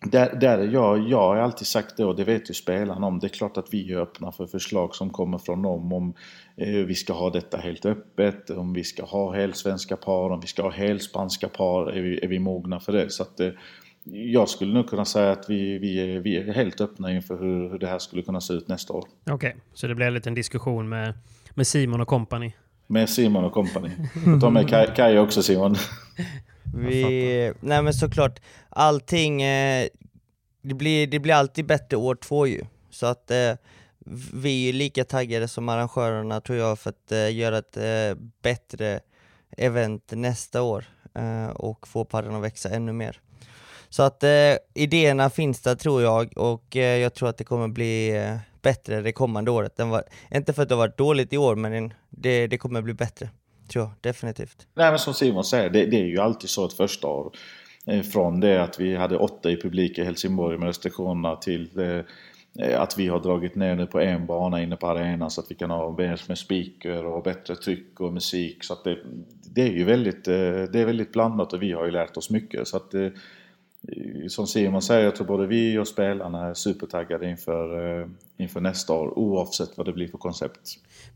där, där är jag, jag har alltid sagt det och det vet ju spelarna om. Det är klart att vi är öppna för förslag som kommer från dem om eh, vi ska ha detta helt öppet, om vi ska ha helsvenska par, om vi ska ha helspanska par, är vi, är vi mogna för det? Så att, eh, jag skulle nog kunna säga att vi, vi, är, vi är helt öppna inför hur, hur det här skulle kunna se ut nästa år. Okej, så det blir en liten diskussion med, med Simon och company. Med Simon och company. Och ta med Kaj också Simon. <laughs> Vi, nej men såklart, allting, eh, det, blir, det blir alltid bättre år två ju. Så att eh, vi är lika taggade som arrangörerna tror jag för att eh, göra ett eh, bättre event nästa år eh, och få padden att växa ännu mer. Så att eh, idéerna finns där tror jag och jag tror att det kommer bli bättre det kommande året. än vad- inte för att det har varit dåligt i år men det, det kommer bli bättre. Tror jag, definitivt. Nej men som Simon säger, det, det är ju alltid så ett första år. Eh, Från det att vi hade åtta i publik i Helsingborg med restriktionerna till det, eh, att vi har dragit ner nu på en bana inne på arenan så att vi kan ha mer med speaker och bättre tryck och musik. Så att det, det är ju väldigt, eh, det är väldigt blandat och vi har ju lärt oss mycket. Så att det, som Simon säger, jag tror både vi och spelarna är supertaggade inför, inför nästa år oavsett vad det blir för koncept.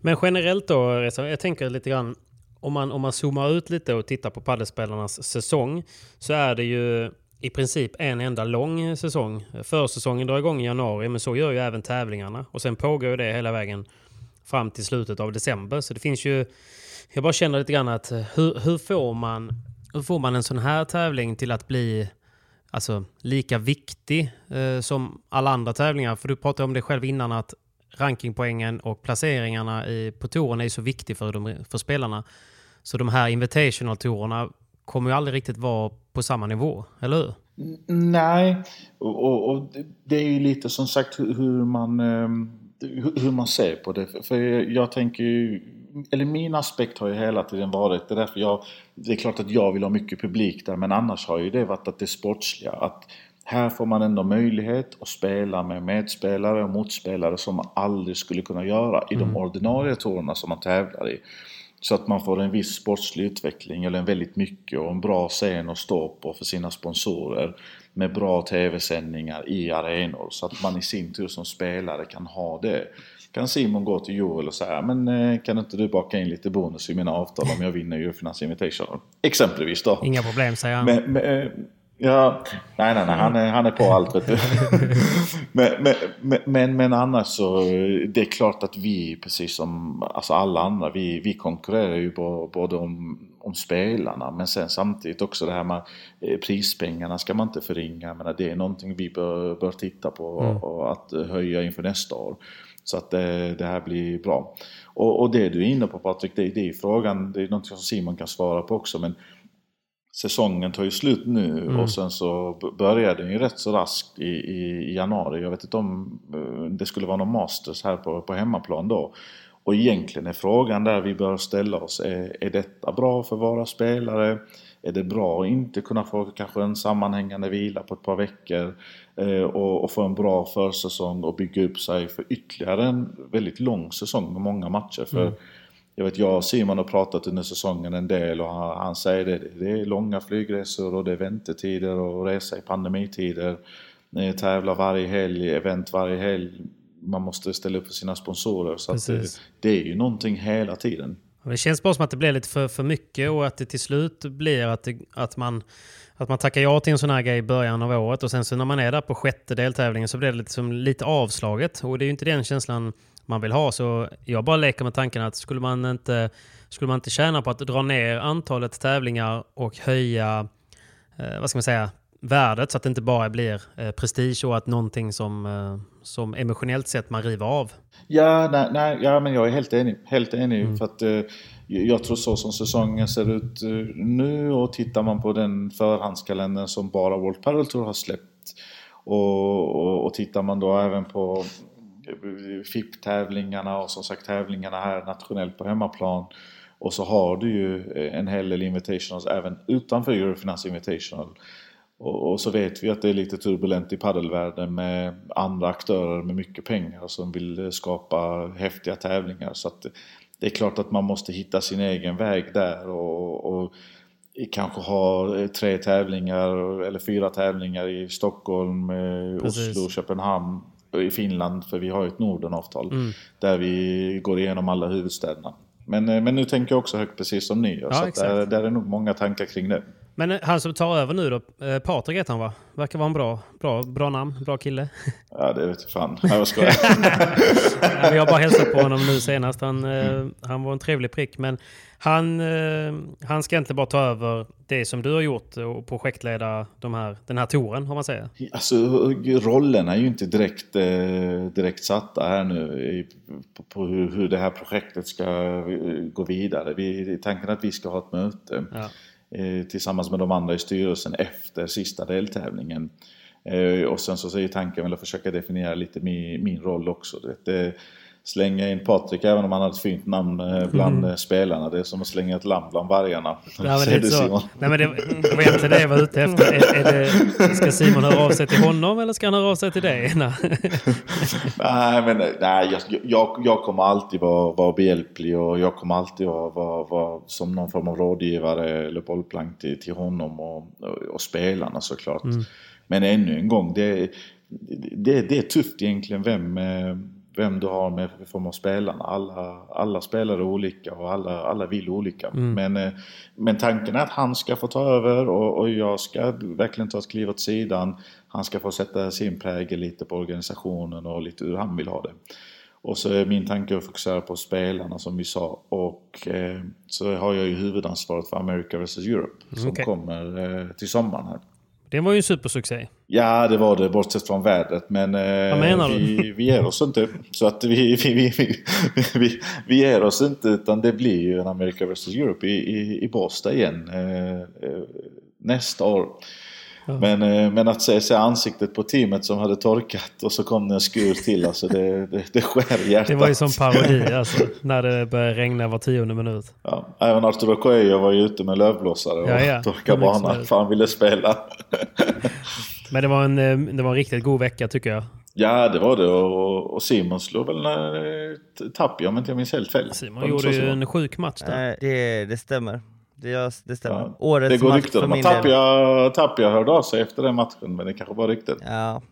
Men generellt då, jag tänker lite grann om man, om man zoomar ut lite och tittar på paddelspelarnas säsong så är det ju i princip en enda lång säsong. Försäsongen drar igång i januari men så gör ju även tävlingarna och sen pågår ju det hela vägen fram till slutet av december. Så det finns ju, jag bara känner lite grann att eh, hur, hur, får, man, hur får man en sån här tävling till att bli alltså, lika viktig eh, som alla andra tävlingar? För du pratade om det själv innan att rankingpoängen och placeringarna i, på touren är så viktig för, de, för spelarna. Så de här invitational-tourerna kommer ju aldrig riktigt vara på samma nivå, eller hur? Nej, och, och, och det- är ju lite som sagt hur, man, ehm, hur, man ser på det. För- jag tänker ju, eller min aspekt har ju hela tiden varit, det är därför jag, det är klart att jag vill ha mycket publik där men annars har ju det varit att det sportsliga. Att här får man ändå möjlighet att spela med medspelare och motspelare som man aldrig skulle kunna göra i de ordinarie tourerna som man tävlar i. Så att man får en viss sportslig utveckling eller en väldigt mycket och en bra scen att stå på för sina sponsorer med bra TV-sändningar i arenor så att man i sin tur som spelare kan ha det. Kan Simon gå till Joel och säga men eh, kan inte du baka in lite bonus i mina avtal om jag vinner Eurofinans Invitation? Exempelvis då. Inga problem säger han. Men, men, eh, ja, nej, nej, nej, han är, han är på allt vet du. <laughs> men, men, men, men, men annars så, det är klart att vi, precis som alltså alla andra, vi, vi konkurrerar ju både om, om spelarna men sen samtidigt också det här med eh, prispengarna ska man inte förringa. Menar, det är någonting vi bör, bör titta på och, och att höja inför nästa år. Så att det, det här blir bra. Och, och, det du är inne på Patrik, det, det är frågan, det är något som Simon kan svara på också men säsongen tar ju slut nu Mm. och sen så börjar den ju rätt så raskt i, i, januari. Jag vet inte om eh, det skulle vara någon masters här på, på hemmaplan då. Och egentligen är frågan där vi bör ställa oss, är, är detta bra för våra spelare? Är det bra att inte kunna få kanske en sammanhängande vila på ett par veckor eh, och, och få en bra försäsong och bygga upp sig för ytterligare en väldigt lång säsong med många matcher? För jag vet, jag och Simon har pratat under säsongen en del och han, han säger det. Det är långa flygresor och det är väntetider och resa i pandemitider. Eh, Tävla varje helg, event varje helg. Man måste ställa upp för sina sponsorer. Så det, det är ju någonting hela tiden. Det känns bara som att det blir lite för, för mycket och att det till slut blir att, det, att, man, att man tackar ja till en sån här grej i början av året och sen så när man är där på sjätte deltävlingen så blir det lite, som lite avslaget. Och det är ju inte den känslan man vill ha. Så jag bara leker med tanken att skulle man inte, skulle man inte tjäna på att dra ner antalet tävlingar och höja, eh, vad ska man säga, värdet så att det inte bara blir eh, prestige och att någonting som, eh, som emotionellt sett man river av. Ja, nej, nej, ja, men jag är helt enig. Helt enig för att eh, jag tror så som säsongen ser ut eh, nu och tittar man på den förhandskalendern som bara World Padel Tour har släppt och, och, och tittar man då även på FIP-tävlingarna och som sagt tävlingarna här nationellt på hemmaplan och så har du ju en hel del invitationals även utanför Eurofinans Invitational. Och, så vet vi att det är lite turbulent i paddelvärlden med andra aktörer med mycket pengar som vill skapa häftiga tävlingar. Så att det är klart att man måste hitta sin egen väg där och, och kanske ha tre tävlingar eller fyra tävlingar i Stockholm, eh, Precis. Oslo, Köpenhamn i Finland för vi har ju ett Nordenavtal där vi går igenom alla huvudstäderna. Men, eh, men nu tänker jag också högt precis som ni gör Ja, så där, där är nog många tankar kring det. Men eh, han som tar över nu då, eh, Patrik heter han va? Verkar vara en bra, bra, bra namn, bra kille. <laughs> Ja det vet jag fan. Nej, jag skojar. Vi har bara hälsat på honom nu senast. Han, eh, han var en trevlig prick. Men han, han ska inte bara ta över det som du har gjort och projektleda de här, den här touren, om man säger. Alltså rollerna är ju inte direkt, direkt satta här nu på, på hur, hur det här projektet ska gå vidare. Vi, tanken är att vi ska ha ett möte Ja. Eh, tillsammans med de andra i styrelsen efter sista deltävlingen. Eh, och sen så är tanken väl att försöka definiera lite min, min roll också. Slänga in Patrik även om han har ett fint namn eh, bland eh, spelarna. Det är som att slänga ett lamm bland vargarna. Mm. Ja, men <laughs> det, så. Nej, men det, det var inte det jag var ute efter. Är, är det, ska Simon höra av sig till honom eller ska han höra av sig till dig? <laughs> Nej. Nej, men nej, jag, jag, jag kommer alltid vara, vara behjälplig och jag kommer alltid vara, vara, vara som någon form av rådgivare eller bollplank till, till honom och, och, och spelarna såklart. Men ännu en gång, det, det, det är tufft egentligen vem, eh, vem du har med för form av spelarna. Alla, alla spelar olika och alla, alla vill olika. Men, eh, men tanken är att han ska få ta över och, och jag ska verkligen ta ett kliv åt sidan. Han ska få sätta sin prägel lite på organisationen och lite hur han vill ha det. Och så är min tanke att fokusera på spelarna som vi sa. Och eh, så har jag ju huvudansvaret för America vs Europe som Okej. kommer eh, till sommaren här. Det var ju en supersuccé. Ja, det var det bortsett från vädret. Men eh, vi, vi ger oss inte. Så att vi, vi, vi, vi, vi, vi ger oss inte utan det blir ju en America vs Europe i, i, i Båstad igen eh, eh, nästa år. Men, eh, men att se, se ansiktet på teamet som hade torkat och så kom det en skur till, alltså det, det, det skär i hjärtat. Det var ju som parodi <laughs> alltså, när det började regna var tionde minut. Ja, även Arturo Coelho var ju ute med lövblåsare och Ja, ja. torkade banan för han ville spela. <laughs> Men det var, en, eh, det var en riktigt god vecka tycker jag. Ja, det var det. Och, och Simon slog väl eh, Tapia om inte jag minns helt fel. Simon gjorde ju en sjuk match där. Eh, det, det stämmer. Det, det stämmer. Ja. Årets Det går match rykten om att. Tapia, Tapia hörde av sig efter den matchen, men det kanske var rykten. Ja.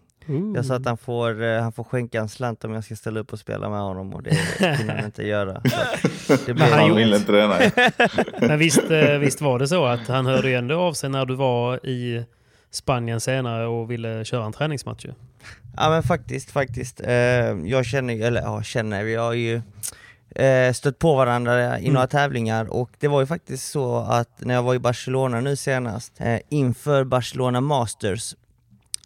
Jag sa att han får, eh, han får skänka en slant om jag ska ställa upp och spela med honom och det kunde han inte göra. Det <laughs> blev han ville inte det, nej. <laughs> <laughs> Men visst, eh, visst var det så att han hörde ju ändå av sig när du var i Spanien senare och ville köra en träningsmatch ju. Ja men faktiskt, faktiskt. Eh, jag känner ju, eller ja känner, vi har ju eh, stött på varandra i några tävlingar. Och det var ju faktiskt så att när jag var i Barcelona nu senast, eh, inför Barcelona Masters,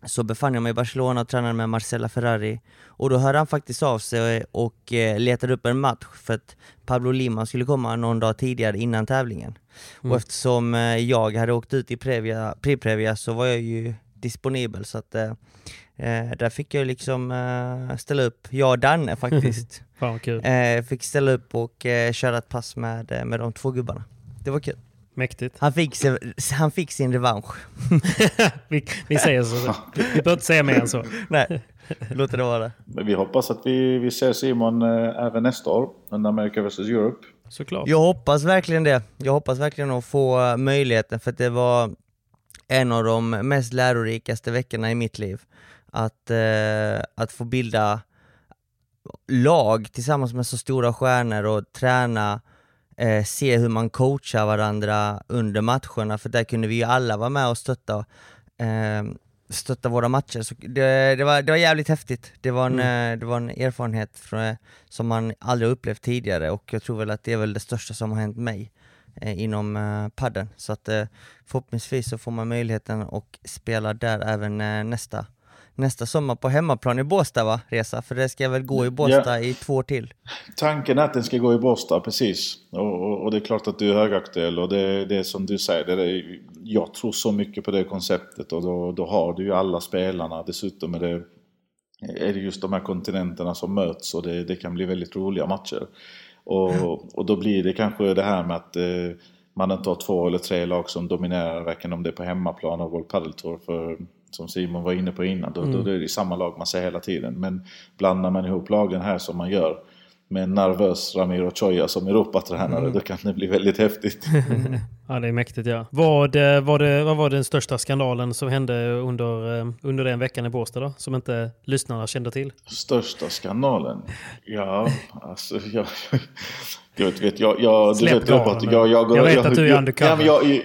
så befann jag mig i Barcelona och tränade med Marcella Ferrari. Och då hörde han faktiskt av sig och eh, letade upp en match för att Pablo Lima skulle komma någon dag tidigare innan tävlingen. Och eftersom jag hade åkt ut i Previa, Pre-Previa så var jag ju disponibel. Så att eh, där fick jag liksom eh, ställa upp, jag och Danne faktiskt. <laughs> Fan vad kul. eh, fick ställa upp och eh, köra ett pass med, eh, med de två gubbarna. Det var kul. Mäktigt. Han fick, han fick sin revansch. <laughs> Vi, vi säger så. Vi behöver inte säga mer än så. <laughs> Nej, låter det vara. Men vi hoppas att vi, vi ser Simon eh, även nästa år under America vs Europe. Såklart. Jag hoppas verkligen det. Jag hoppas verkligen att få eh, möjligheten för att det var en av de mest lärorikaste veckorna i mitt liv. Att, eh, att få bilda lag tillsammans med så stora stjärnor och träna, eh, se hur man coachar varandra under matcherna, för där kunde vi ju alla vara med och stötta, eh, stötta våra matcher. Så det, det, var, det var jävligt häftigt. Det var en, eh, det var en erfarenhet från, som man aldrig upplevt tidigare och jag tror väl att det är väl det största som har hänt mig eh, inom eh, padden. Så att eh, förhoppningsvis så får man möjligheten att spela där även eh, nästa, nästa sommar på hemmaplan i Båstad va, Resa? För det ska väl gå i Båstad i två år till? Tanken är att den ska gå i Båstad, precis. Och, och, och det är klart att du är högaktuell och det, det är som du säger, det är, jag tror så mycket på det konceptet och då, då har du ju alla spelarna. Dessutom är det, är det just de här kontinenterna som möts och det, det kan bli väldigt roliga matcher. Och, och då blir det kanske det här med att eh, man inte har två eller tre lag som dominerar, varken om det är på hemmaplan av World Padel Tour. För som Simon var inne på innan, då, då, då är det samma lag man ser hela tiden. Men blandar man ihop lagen här som man gör med en nervös Ramiro Choya som Europatränare, då kan det bli väldigt häftigt. <laughs> Ja, det är mäktigt ja. Vad, eh, var det, vad var den största skandalen som hände under, eh, under den veckan i Båstad då? Som inte lyssnarna kände till? Största skandalen? Ja, alltså jag... <laughs> Jag vet, jag, jag, du Släpp vet, jag, jag, jag, går- Jag vet att du är jag- undercover. Ja, men jag,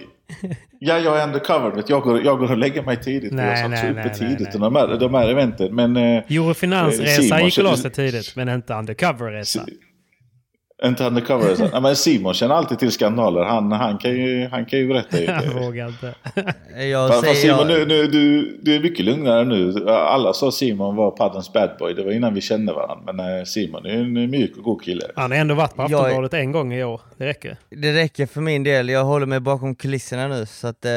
ja, jag är undercover. Vet, jag, går, jag går och lägger mig tidigt. Nej, jag satt nej, så uppe nej, tidigt nej, under de här, de här eventen. Men... eh, Eurofinans-resa Simon gick av känner- sig tidigt, men inte undercover-resa. Inte undercover. så. Nej, men Simon känner alltid till skandaler. Han, han, kan, ju, han kan ju berätta. <laughs> Ju. Jag vågar inte. Jag Fast säger, Simon, jag, nu, nu, du, du är mycket lugnare nu. Alla sa Simon var paddens bad boy. Det var innan vi kände varandra. Men eh, Simon är en mjuk och god kille. Han har ändå varit på Jag Aftonbladet en gång i år. Det räcker. det räcker för min del, jag håller mig bakom kulisserna nu så att eh,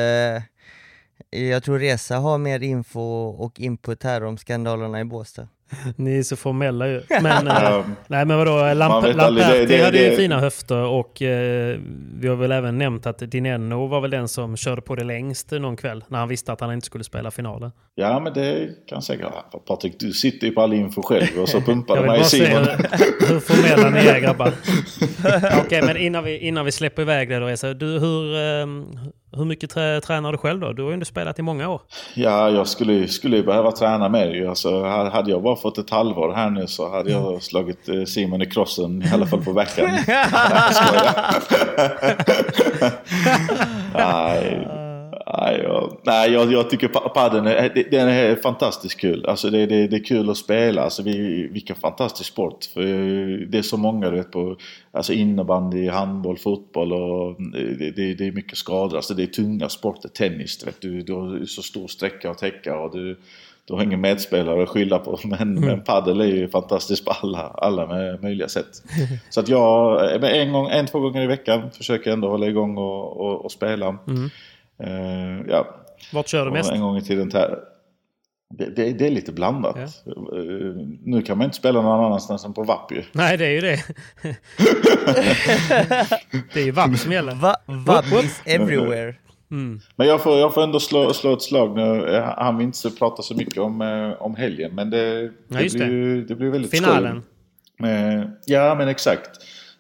jag tror Resa har mer info och input här om skandalerna i Båstad. Ni är så formella ju. <laughs> Men, eh, nej, men vadå? Lamp Lamperti hade ju det- fina höfter och eh, vi har väl även nämnt att Dineno var väl den som körde på det längst någon kväll när han visste att han inte skulle spela finalen. Ja, men det kan säkert... Patrik, du sitter ju på all info själv och så <laughs> pumpar du mig se Simon. hur, formella ni är <laughs> grabbar. Okej, men innan vi, innan vi släpper iväg det då, Esa, du, hur, eh, hur mycket trä, tränar du själv då? Du har ju ändå spelat i många år. Ja, jag skulle, skulle behöva träna mer. Alltså, ha- hade jag bara fått ett halvår här nu så hade jag slagit eh, Simon i crossen, i alla fall på veckan. <laughs> Nej, jag. <laughs> Nej, jag, nej jag, jag tycker pa- paddeln är, den är fantastiskt kul. Alltså det, det, det är kul att spela. Alltså vi, vilken fantastisk sport. För det är så många du vet på alltså innebandy, handboll, fotboll och det, det, det är mycket skador. Alltså det är tunga sporter. Tennis, du, vet, du, du har så stor sträcka att täcka och du, du har ingen medspelare att skylla på. <laughs> Men, men paddel är ju fantastiskt på alla, alla möjliga sätt. <laughs> Så att jag men en, gång, en, två gånger i veckan försöker jag ändå hålla igång och, och, och spela. Eh, ja. Vart kör du mest? En gång i tiden det, det, det är lite blandat. Eh, Nu kan man inte spela någon annanstans än på VAP ju. Nej, det är ju det. <laughs> det är ju VAP som gäller. Va, is everywhere. Men jag får, jag får ändå slå, slå ett slag nu. Han vill inte prata så mycket om, eh, om helgen. Men det, det, Ja, blir, det. det blir väldigt Finalen. skoj. Eh, Ja, men exakt.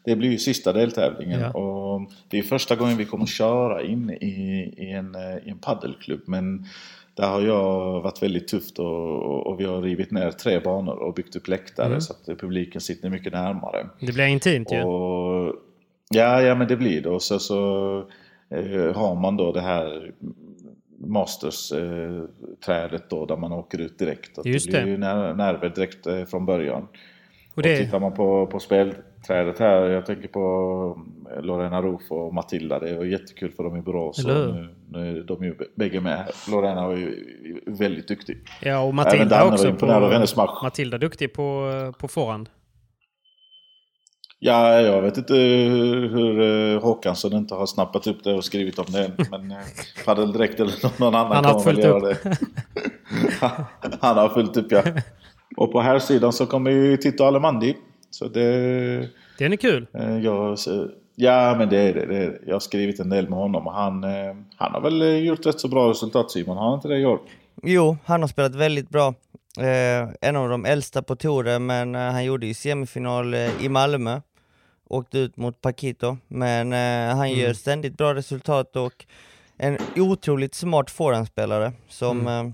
Det blir ju sista deltävlingen. Ja. Och det är första gången vi kommer köra in i, i, en, eh, i en paddelklubb. Men där har jag varit väldigt tufft och, och vi har rivit ner tre banor och byggt upp läktare Mm. så att publiken sitter mycket närmare. Det blir intimt ju. Och, ja, ja, men det blir det. Och så, så eh, har man då det här Masters-trädet då där man åker ut direkt. Just det blir det. ju nerver direkt eh, från början. Och Och det, tittar man på, på spelträdet här, jag tänker på eh, Lorena Roof och Matilda, det var jättekul för dem i Borås. Eller hur? Och Nu, nu är de ju bägge med. Lorena var ju väldigt duktig. ja, och Matilda också. imponerad av hennes match. Matilda duktig på, på forehand. Ja, jag vet inte hur, eh, Håkansson inte har snappat upp det och skrivit om det än. Men eh, Padel Direkt eller någon annan Han har kommer följt göra upp. det. <laughs> Han har följt upp ja. Och på här sidan så kommer ju Tito Alemandi. Så det... Den är kul. eh, Jag, så- ja, men det är det. det. Jag har skrivit en del med honom och han, eh, han har väl eh, gjort rätt så bra resultat Simon. Har han inte det år? Jo, han har spelat väldigt bra. Eh, en av de äldsta på touren, men han gjorde ju semifinal i Malmö. Åkte ut mot Paquito, men eh, han gör ständigt bra resultat och en otroligt smart forehandspelare som,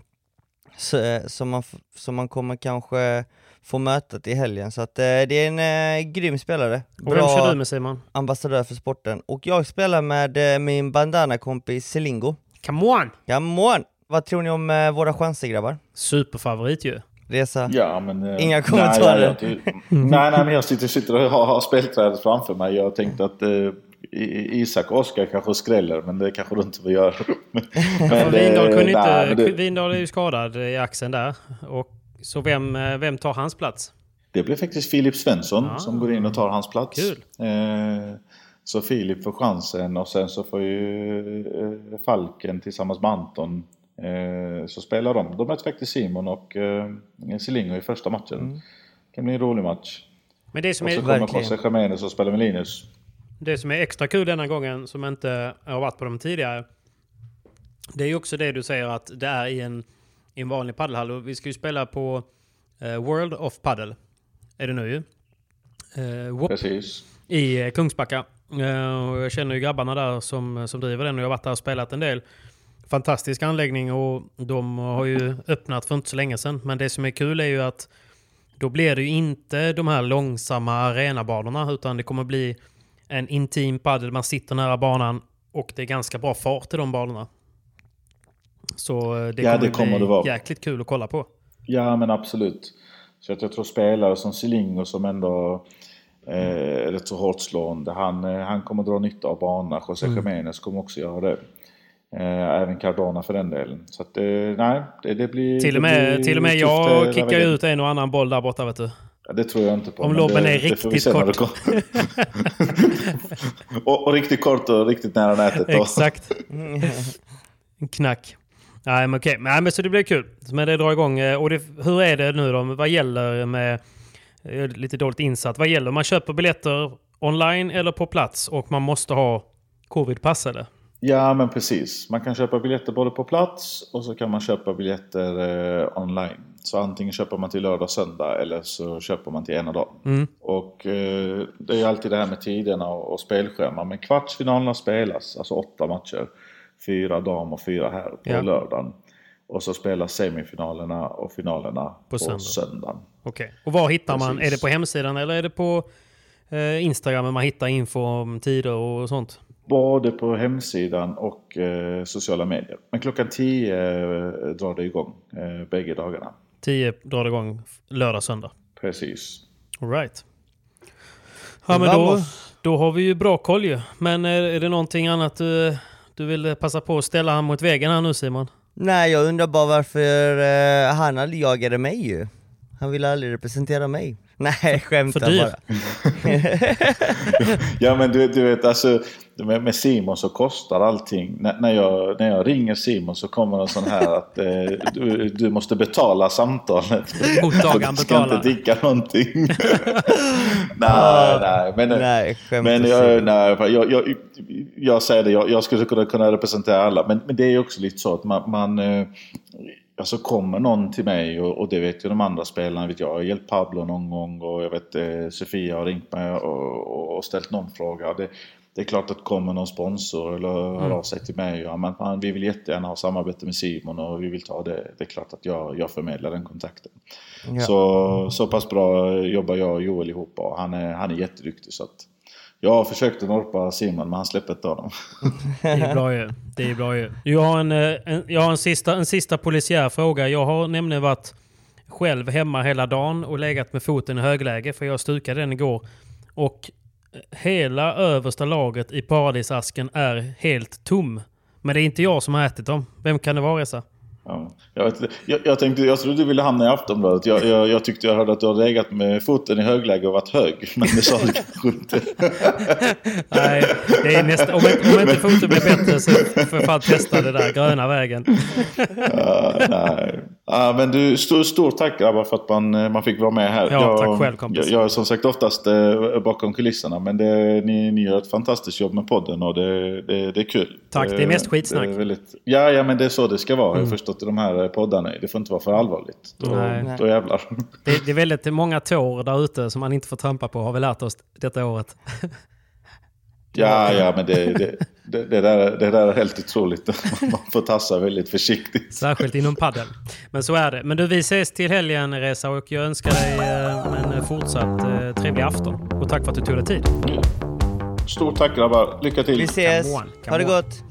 s- eh, som, man, som man kommer kanske få möta till helgen. Så att, eh, det är en eh, grym spelare. Och vem kör du med Simon? ambassadör för sporten. Och jag spelar med eh, min bandana-kompis Selingo. Come on! Come on! Vad tror ni om eh, våra chanser grabbar? Superfavorit ju. Resa? Ja, men... eh, Inga nej, kommentarer. jag- jag- <laughs> nej, nej, men jag sitter, sitter och har, har spelträdet framför mig. Jag tänkte att eh, I- Isak och Oskar kanske skräller, men det kanske du inte vill göra. <laughs> men, eh, kunde nej, inte, men det, Windahl är ju skadad i axeln där. Och, så vem, eh, vem tar hans plats? det blir faktiskt Filip Svensson Ah. som går in och tar hans plats. Kul. Eh, så Filip får chansen och sen så får ju eh, Falken tillsammans med Anton så spelar de. De möter faktiskt Simon och Selingo i första matchen. Mm. Det kan bli en rolig match. Men det som Och så är, kommer. José Jiménez och spelar med Linus. det som är extra kul denna gången, som inte har varit på dem tidigare, det är ju också det du säger att det är i en, i en vanlig paddelhall. Och vi ska ju spela på eh, World of Paddle. Är det nu ju. Eh, Precis. i eh, Kungsbacka. Eh, och jag känner ju grabbarna där som, som driver den och jag har varit där och spelat en del. Fantastisk anläggning och de har ju öppnat för inte så länge sedan. Men det som är kul är ju att då blir det ju inte de här långsamma arenabanorna utan det kommer bli en intim padel. Man sitter nära banan och det är ganska bra fart i de banorna. Så eh, det Ja, kommer, det kommer bli det vara. jäkligt kul att kolla på. Ja, men absolut. Så att jag tror spelare som Selingo som ändå eh, är rätt så hårt slående. Han, eh, han kommer dra nytta av banan. José Mm. Jiménez kommer också göra det. Eh, även Cardona för den delen. Så att, eh, nej, det, det blir... Till och med, blir till och med jag hela kickar ut en och annan boll där borta vet du. Ja, det tror jag inte på. Om lobben är riktigt kort. <laughs> och, och riktigt kort och riktigt nära nätet. Då. Exakt. <laughs> En knack. Nej men okej, Nej, men så det blir kul. Men det drar igång. eh, Och det, hur är det nu då? Vad gäller med... Är lite dåligt insatt. Vad gäller? Man köper biljetter online eller på plats och man måste ha covidpass eller? Ja, men precis. Man kan köpa biljetter både på plats och så kan man köpa biljetter eh, online. Så antingen köper man till lördag, söndag eller så köper man till ena dagen. Mm. Och eh, det är alltid det här med tiderna och, och spelschema. Men kvartsfinalerna spelas, alltså åtta matcher. Fyra dam och fyra här på Ja. lördagen. Och så spelas semifinalerna och finalerna på, söndag. söndagen. Okej. Och var hittar man? Precis. Är det på hemsidan eller är det på eh, Instagram man hittar info om tider och sånt? Både på hemsidan och eh, sociala medier. Men klockan 10 eh, drar det igång eh, bägge dagarna. 10 drar det igång lördag, söndag. Precis. All right. Ja, men då, då har vi ju bra koll ju. Men är, är det någonting annat du, du vill passa på att ställa han mot väggen här nu Simon? Nej, jag undrar bara varför eh, han aldrig jagade mig ju. Han ville aldrig representera mig. Nej, <laughs> skämtar bara. <laughs> <laughs> Ja men du, du vet alltså med, med Simon så kostar allting. N när, jag, när jag ringer Simon så kommer en sån här att eh, du, du måste betala samtalet. Mottagaren <laughs> Du ska betalar. inte dricka någonting. <laughs> nej, nej. Men, Nej, skämt men jag, nej, jag, jag, jag säger det, jag, jag skulle kunna, kunna representera alla. Men, men det är också lite så att man, man eh, Alltså kommer någon till mig och, och det vet ju de andra spelarna. Vet jag, jag har hjälpt Pablo någon gång och jag vet eh, Sofia har ringt mig och, och, och ställt någon fråga. Det, det är klart att kommer någon sponsor eller hör av sig till mig. Ja, men fan, vi vill jättegärna ha samarbete med Simon och vi vill ta det. Det är klart att jag, jag förmedlar den kontakten. Ja. Så, så pass bra jobbar jag och Joel ihop och han är, han är jätteduktig. Så att jag har försökt att norpa Simon men han släpper inte honom. <laughs> Det är bra ju. Det är bra ju. Jag har en, eh, en, jag har en, sista, en sista polisiär fråga. Jag har nämligen varit själv hemma hela dagen och legat med foten i högläge för jag stukade den igår. Och hela översta lagret i paradisasken är helt tom. Men det är inte jag som har ätit dem. Vem kan det vara Reza? Ja, jag, jag, jag, tänkte, jag trodde du ville hamna i Aftonbladet. Jag, jag, jag tyckte jag hörde att du har legat med foten i högläge och varit hög. <laughs> Men det sa du kanske inte. <laughs> Nej, det är nästa, om, inte- om inte foten blir bättre så får jag fan testa det där gröna vägen. <laughs> Ja, nej. Ja, men du, stort, stort tack grabbar för att man, man fick vara med här. Ja, jag, tack själv, kompis. Jag, jag är som sagt oftast eh, bakom kulisserna. Men det, ni, ni gör ett fantastiskt jobb med podden och det, det, det är kul. Tack, det är mest skitsnack. Det är väldigt, ja, ja, men det är så det ska vara. Jag Mm. har förstått i de här poddarna. Det får inte vara för allvarligt. Då, Nej. då jävlar. Det, det är väldigt många tår där ute som man inte får trampa på har vi lärt oss detta året. <laughs> Ja, ja, men det, det, det, det, där, det där är helt otroligt. <laughs> Man får tassa väldigt försiktigt. Särskilt inom padel. Men så är det. Men du, vi ses till helgen Reza och jag önskar dig eh, en fortsatt eh, trevlig afton. Och tack för att du tog dig tid. Stort tack grabbar. Lycka till. Vi ses. Come on, come Ha det on. gott.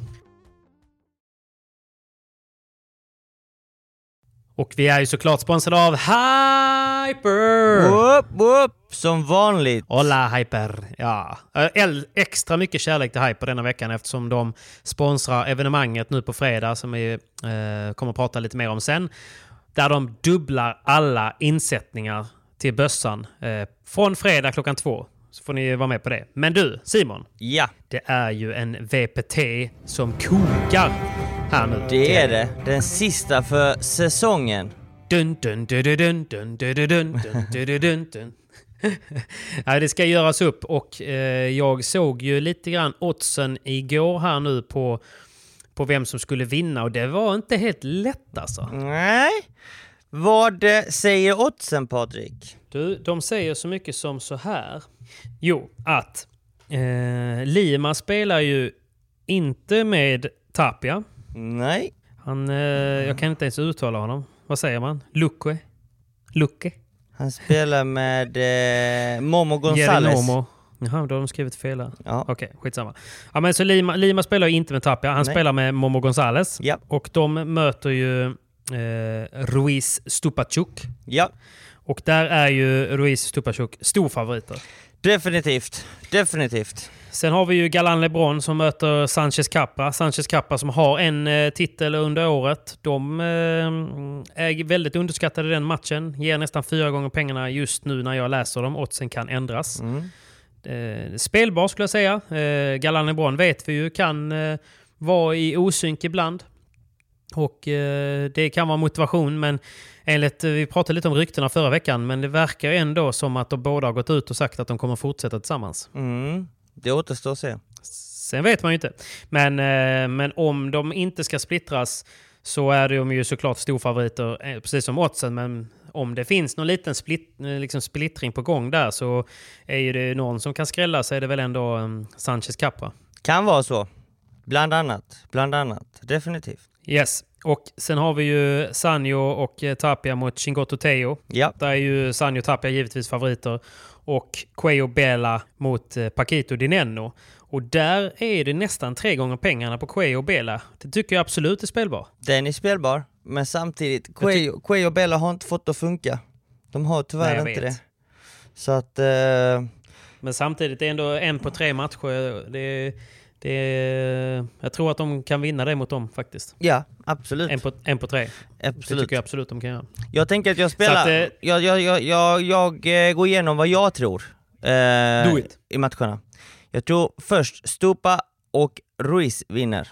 Och vi är ju såklart sponsrade av Hyper! Whoop, whoop, som vanligt. Hola Hyper! Ja. El- Extra mycket kärlek till Hyper denna veckan eftersom de sponsrar evenemanget nu på fredag som vi eh, kommer att prata lite mer om sen. Där de dubblar alla insättningar till bössan eh, från fredag klockan två. Så får ni vara med på det. Men du, Simon. Ja, Det är ju en VPT som kokar här nu. det är det. Den sista för säsongen. Dun, dun, dun, dun, dun, dun, dun, dun, dun, dun, dun, dun, dun. Nej, det ska göras upp och eh, jag såg ju lite grann oddsen igår här nu på, på vem som skulle vinna och det var inte helt lätt alltså. Nej. Vad eh, säger oddsen Patrik? Du, de säger så mycket som så här. Jo, att eh, Lima spelar ju inte med Tapia. Nej. Han, eh, jag kan inte ens uttala honom. Vad säger man? Luque? Luque? Han spelar med eh, Momo Gonzales. Jerinomo. Jaha, då har de skrivit fel här. Ja. Okej, skitsamma. Ja, men så Lima, Lima spelar ju inte med Tapia. Han Nej. spelar med Momo Gonzales. Ja. Och de möter ju eh, Ruiz Stupacuk. Ja, Och där är ju Ruiz Stupacuk storfavoriter. definitivt. Definitivt. Sen har vi ju Galan LeBron som möter Sanchez Capra. Sanchez Capra som har en eh, titel under året. De eh, är väldigt underskattade i den matchen. Ger nästan fyra gånger pengarna just nu när jag läser dem. Oddsen kan ändras. Mm. Eh, spelbar skulle jag säga. Galan LeBron vet vi ju kan vara i osynk ibland. Och eh, det kan vara motivation men enligt, vi pratade lite om ryktena förra veckan men det verkar ändå som att de båda har gått ut och sagt att de kommer fortsätta tillsammans. Mm. Det återstår att se. Sen vet man ju inte. Men, eh, men om de inte ska splittras så är de ju såklart storfavoriter, eh, precis som oddsen. Men om det finns någon liten split, eh, liksom splittring på gång där så är ju det någon som kan skrälla så är det väl ändå Sanchez Capra. Kan vara så. Bland annat. Bland annat. Definitivt. Yes. Och sen har vi ju Sanjo och Tapia mot Chingoto Teo. Ja. Där är ju Sanjo och Tapia givetvis favoriter. Och Cuello Bela mot eh, Paquito Dinenno. Och där är det nästan tre gånger pengarna på Cuello Bela. Det tycker jag absolut är spelbar. Den är spelbar, men samtidigt, Cuello och Bella har inte fått det att funka. De har tyvärr Nej, inte vet. det. Så att... Eh, Men samtidigt är det ändå en på tre matcher. Det, det, jag tror att de kan vinna det mot dem faktiskt. ja, absolut. En på, en på tre. Det absolut. tycker jag absolut de kan göra. Jag tänker att jag spelar... Att, eh, jag, jag, jag, jag, jag eh, går igenom vad jag tror eh, i matcherna. Jag tror först Stupa och Ruiz vinner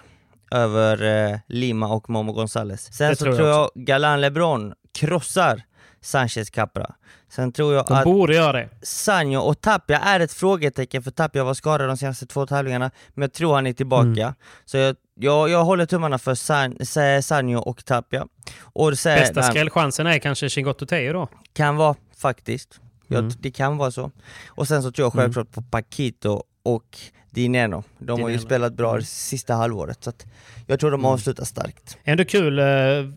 över eh, Lima och Momo Gonzales. Sen Det så tror tror jag jag, Galan LeBron krossar Sanchez Capra. Sen tror jag De att borde göra det. Sanjo och Tapia är ett frågetecken för Tapia var skadad de senaste två tävlingarna, men jag tror han är tillbaka. Mm. Så jag, jag, jag håller tummarna för San, Sa- Sanjo och Tapia. Och så, Bästa skrällchansen är kanske Chingoto Teo då. kan vara faktiskt. Jag, Mm. Det kan vara så. Och sen så tror jag självklart på Paquito och Dineno. De har ju Dineno. spelat bra Mm. sista halvåret, så att jag tror de Mm. avslutar starkt. Ändå kul eh,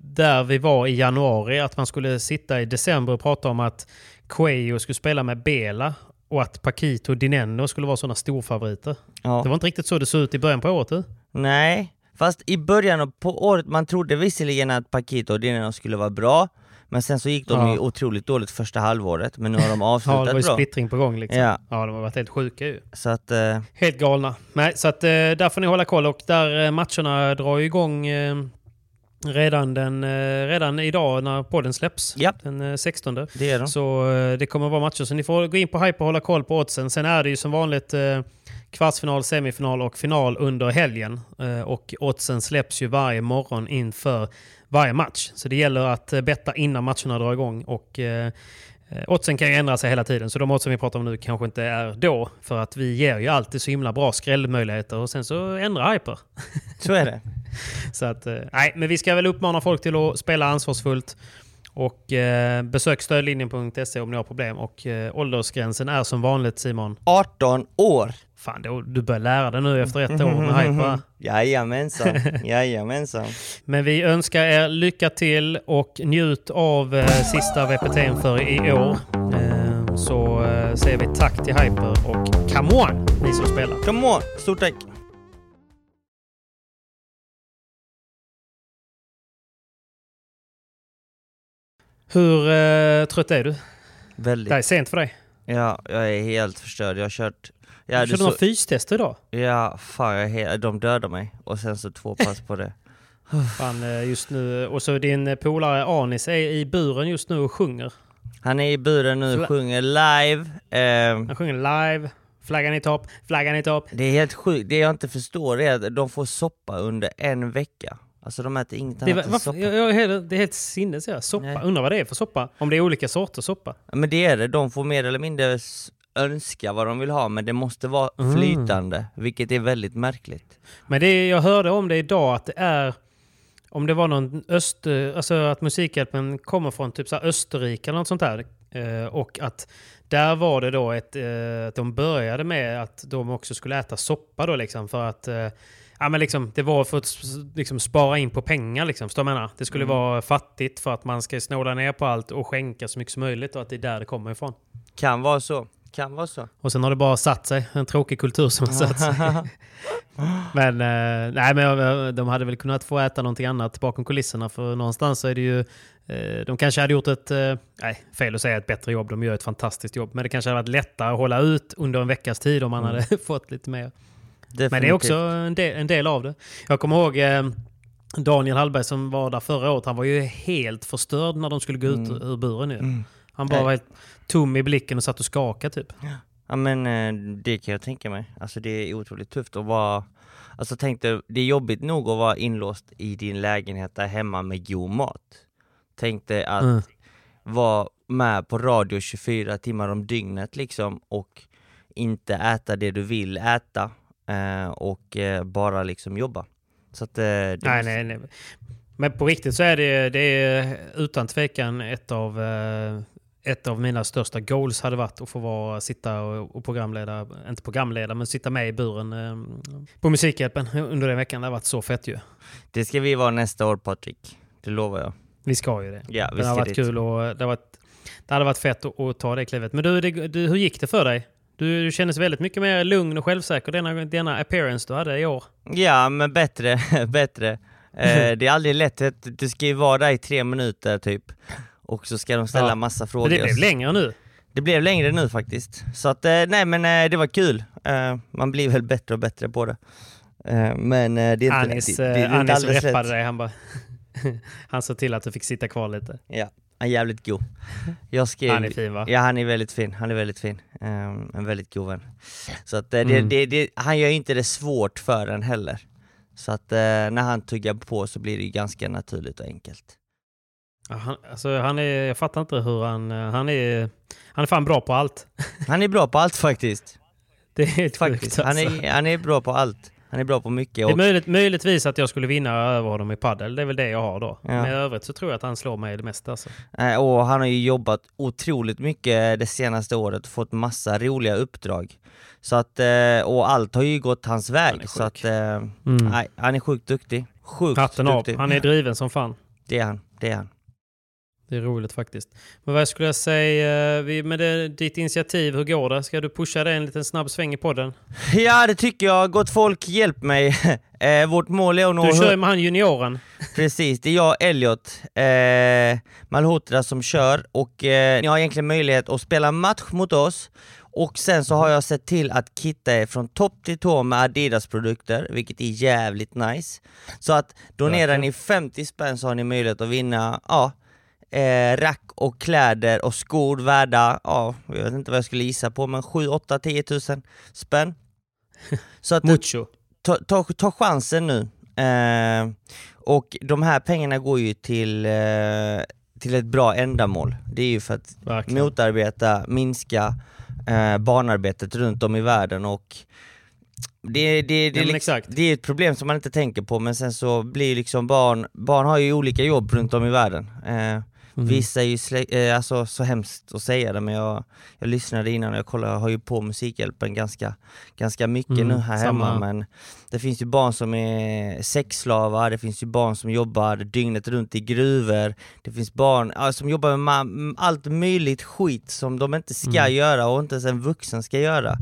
där vi var i januari att man skulle sitta i december och prata om att Cuello skulle spela med Bela och att Paquito och Dineno skulle vara sådana storfavoriter. Ja. Det var inte riktigt så det såg ut i början på året. Nej, fast i början på året, man trodde visserligen att Paquito och Dineno skulle vara bra, men sen så gick de Ja. ju otroligt dåligt första halvåret, men nu har de <laughs> Ja, avslutat det var ju bra. splittring på gång liksom. Ja. Ja, de har varit helt sjuka ju. Så att, eh, Helt galna. Nej, så att eh, där får ni hålla koll och där eh, matcherna drar igång eh, redan, den, eh, redan idag när podden släpps. Ja. Den eh, 16. det är de. Så eh, det kommer vara matcher. Så ni får gå in på Hype och hålla koll på oddsen. Sen är det ju som vanligt eh, kvartsfinal, semifinal och final under helgen. Eh, och oddsen släpps ju varje morgon inför varje match. Så det gäller att eh, betta innan matcherna drar igång. Och eh, eh, oddsen kan ju ändra sig hela tiden. Så de oddsen vi pratar om nu kanske inte är då. För att vi ger ju alltid så himla bra skrällmöjligheter. Och sen så ändrar Hyper. <laughs> Så är det. Så att, eh, nej, men vi ska väl uppmana folk till att spela ansvarsfullt. Och eh, besök stödlinjen.se om ni har problem. Och eh, åldersgränsen är som vanligt Simon. 18 år! Fan, då, du börjar lära dig nu efter ett år med <laughs> hype va? Jajamensan, <laughs> jajamensan. Men vi önskar er lycka till och njut av eh, sista VPT'n för i år. Eh, så eh, säger vi tack till Hyper och come on, ni som spelar. Come on, stort tack! Hur eh, trött är du? Väldigt. Det är sent för dig. Ja, jag är helt förstörd. Jag har kört... Jag Du körde så... någon fystest idag. Ja, fan jag de dödade mig. Och sen så två pass på det. <laughs> Fan, eh, just nu. Och så din eh, polare Anis är i buren just nu och sjunger. Han är i buren nu, Fla- sjunger live. Eh, Han sjunger live. Flaggan i topp, flaggan i topp. det är helt sjukt, det jag inte förstår är att de får soppa under en vecka. Alltså de äter inget annat än soppa. jag, jag, det är helt sinnes. Ja. Soppa. Nej. Undrar vad det är för soppa. Om det är olika sorters soppa. Men det är det, de får mer eller mindre önska vad de vill ha, men det måste vara Mm. flytande, vilket är väldigt märkligt. Men det, jag hörde om det idag att det är om det var någon öst, alltså att Musikhjälpen kommer från typ så Österrike eller något sånt där. Eh, och att där var det då ett, eh, att de började med att de också skulle äta soppa då liksom för att eh, Ja men liksom, det var för att liksom, spara in på pengar liksom, förstår jag menar? Det skulle vara fattigt för att man ska snåla ner på allt och skänka så mycket som möjligt och att det är där det kommer ifrån. Kan vara så, kan vara så. Och sen har det bara satt sig, en tråkig kultur som har satt sig. <laughs> men eh, nej, men eh, de hade väl kunnat få äta någonting annat bakom kulisserna för någonstans så är det ju eh, de kanske hade gjort ett, eh, nej fel att säga ett bättre jobb, de gör ett fantastiskt jobb. Men det kanske hade varit lättare att hålla ut under en veckas tid om man hade <laughs> fått lite mer. Men det är också en del, en del av det. Jag kommer ihåg eh, Daniel Hallberg som var där förra året, han var ju helt förstörd när de skulle gå ut ur buren nu. Han bara var helt tom i blicken och satt och skakade typ. Ja men eh, det kan jag tänka mig. Alltså det är otroligt tufft att vara... Alltså tänk dig, det är jobbigt nog att vara inlåst i din lägenhet där hemma med god mat. Tänk dig att Mm. vara med på radio 24 timmar om dygnet liksom och inte äta det du vill äta eh, och eh, bara liksom jobba. Så att, eh, Nej, måste- nej, nej. Men på riktigt så är det, det är utan tvekan ett av, eh, ett av mina största goals hade varit att få vara, sitta och, programleda, inte programleda, men sitta med i buren eh, på Musikhjälpen under den veckan. Det har varit så fett ju. det ska vi vara nästa år Patrik, det lovar jag. Vi ska ju det. Ja, vi det har ska varit dit. kul och det, har varit, det hade varit fett att, att ta det klivet. Men du, det, du, hur gick det för dig? Du, du kändes väldigt mycket mer lugn och självsäker denna, denna appearance du hade i år. Ja, men bättre, <laughs> bättre. Eh, <laughs> det är aldrig lätt, du ska ju vara där i tre minuter typ. Och så ska de ställa Ja. massa Men frågor. det blev längre nu. Det blev längre nu faktiskt. Så att, eh, nej men eh, det var kul. Eh, man blir väl bättre och bättre på det. Men det är inte, Anis, det, är eh, inte Anis alldeles rätt. dig. Han, bara <laughs> han såg till att du fick sitta kvar lite. Ja. Han är jävligt god. Jag skrev, Han är fin, va? Ja han är väldigt fin, han är väldigt fin. Ehm, en väldigt god vän. Så att det, Mm. det, det, han gör ju inte det svårt för en heller. Så att eh, när han tuggar på så blir det ganska naturligt och enkelt. Ja, han, alltså, han är, jag fattar inte hur han... eh, Han är, han är fan bra på allt. <laughs> Han är bra på allt faktiskt. Det är helt faktiskt. sjukt Han, alltså. är, han är bra på allt. Han är bra på mycket. Det är möjligt, möjligtvis att jag skulle vinna över honom i paddel. Det är väl det jag har då. Ja. Men i övrigt så tror jag att han slår mig i det mesta. Alltså. eh, och han har ju jobbat otroligt mycket det senaste året och fått massa roliga uppdrag. Så att, eh, och allt har ju gått hans Han väg. sjuk. Så att, eh, Mm. nej, han är sjukt duktig. Sjukt Hatten av. duktig. Han är driven som fan. Det är han, det är han. Det är roligt faktiskt. Men vad skulle jag säga, vi- med det, ditt initiativ, hur går det? Ska du pusha det en liten snabb sväng i podden? Ja det tycker jag, gott folk hjälp mig. <laughs> eh, vårt mål är att nå... Du kör ju med han junioren. Precis, det är jag och Elliot eh, Malhotra som kör och eh, ni har egentligen möjlighet att spela match mot oss och sen så har jag sett till att kitta er från topp till tå med Adidas-produkter, vilket är jävligt nice. Så att donerar ni 50 spänn så har ni möjlighet att vinna, ja, eh, rack och kläder och skor värda, ja, jag vet inte vad jag skulle gissa på, men 7, 8, 10 tusen spänn. <laughs> Så att Mucho. ta, ta, ta chansen nu. Eh, och de här pengarna går ju till, eh, till ett bra ändamål. Det är ju för att Verkligen. motarbeta, minska eh, barnarbetet runt om i världen och det, det, det, Ja, liksom, det är ett problem som man inte tänker på men sen så blir liksom barn, barn har ju olika jobb runt om i världen. Eh, Mm. Vissa är ju slä- eh, alltså, så hemskt att säga det men jag, jag lyssnade innan och jag kollade, jag har ju på Musikhjälpen ganska, ganska mycket Mm, nu här samma hemma men det finns ju barn som är sexslavar, det finns ju barn som jobbar dygnet runt i gruvor, det finns barn ja, som jobbar med allt möjligt skit som de inte ska Mm. göra och inte ens en vuxen ska göra.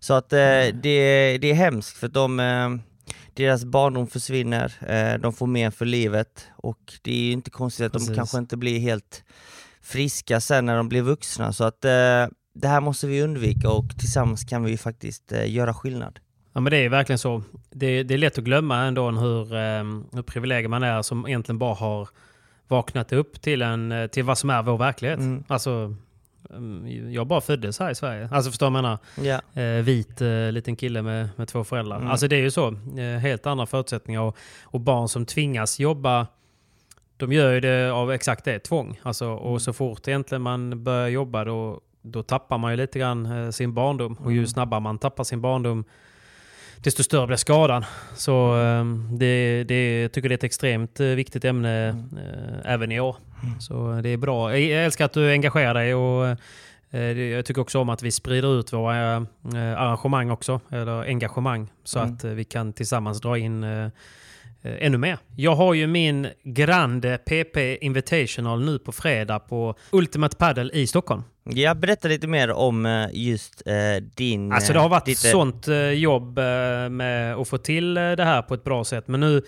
Så att eh, det, det är hemskt för att de, eh, deras barndom försvinner, eh, de får men för livet och det är ju inte konstigt att Precis. de kanske inte blir helt friska sen när de blir vuxna. Så att eh, det här måste vi undvika och tillsammans kan vi faktiskt eh, göra skillnad. Ja men det är verkligen så. Det, det är lätt att glömma ändå hur, eh, hur privilegierad man är som egentligen bara har vaknat upp till, en, till vad som är vår verklighet. Mm. Alltså, jag bara föddes här i Sverige. Alltså förstår du vad jag menar? Ja. eh, vit eh, liten kille med, med två föräldrar. Mm. Alltså det är ju så. Eh, helt andra förutsättningar. Och, och barn som tvingas jobba, de gör ju det av exakt det, tvång. Alltså, Mm. och så fort egentligen man börjar jobba då, då tappar man ju lite grann eh, sin barndom. Och ju Mm. snabbare man tappar sin barndom, desto större blir skadan. Så eh, det, det, jag tycker det är ett extremt eh, viktigt ämne eh, även i år. Så det är bra. Jag jag älskar att du engagerar dig och eh, jag tycker också om att vi sprider ut våra eh, arrangemang också, eller engagemang, så Mm. att eh, vi kan tillsammans dra in ännu mer. Jag har ju min Grande PP Invitational nu på fredag på Ultimate Padel i Stockholm. Ja, berätta lite mer om just din... Alltså det har varit ditt, sånt jobb med att få till det här på ett bra sätt. Men nu,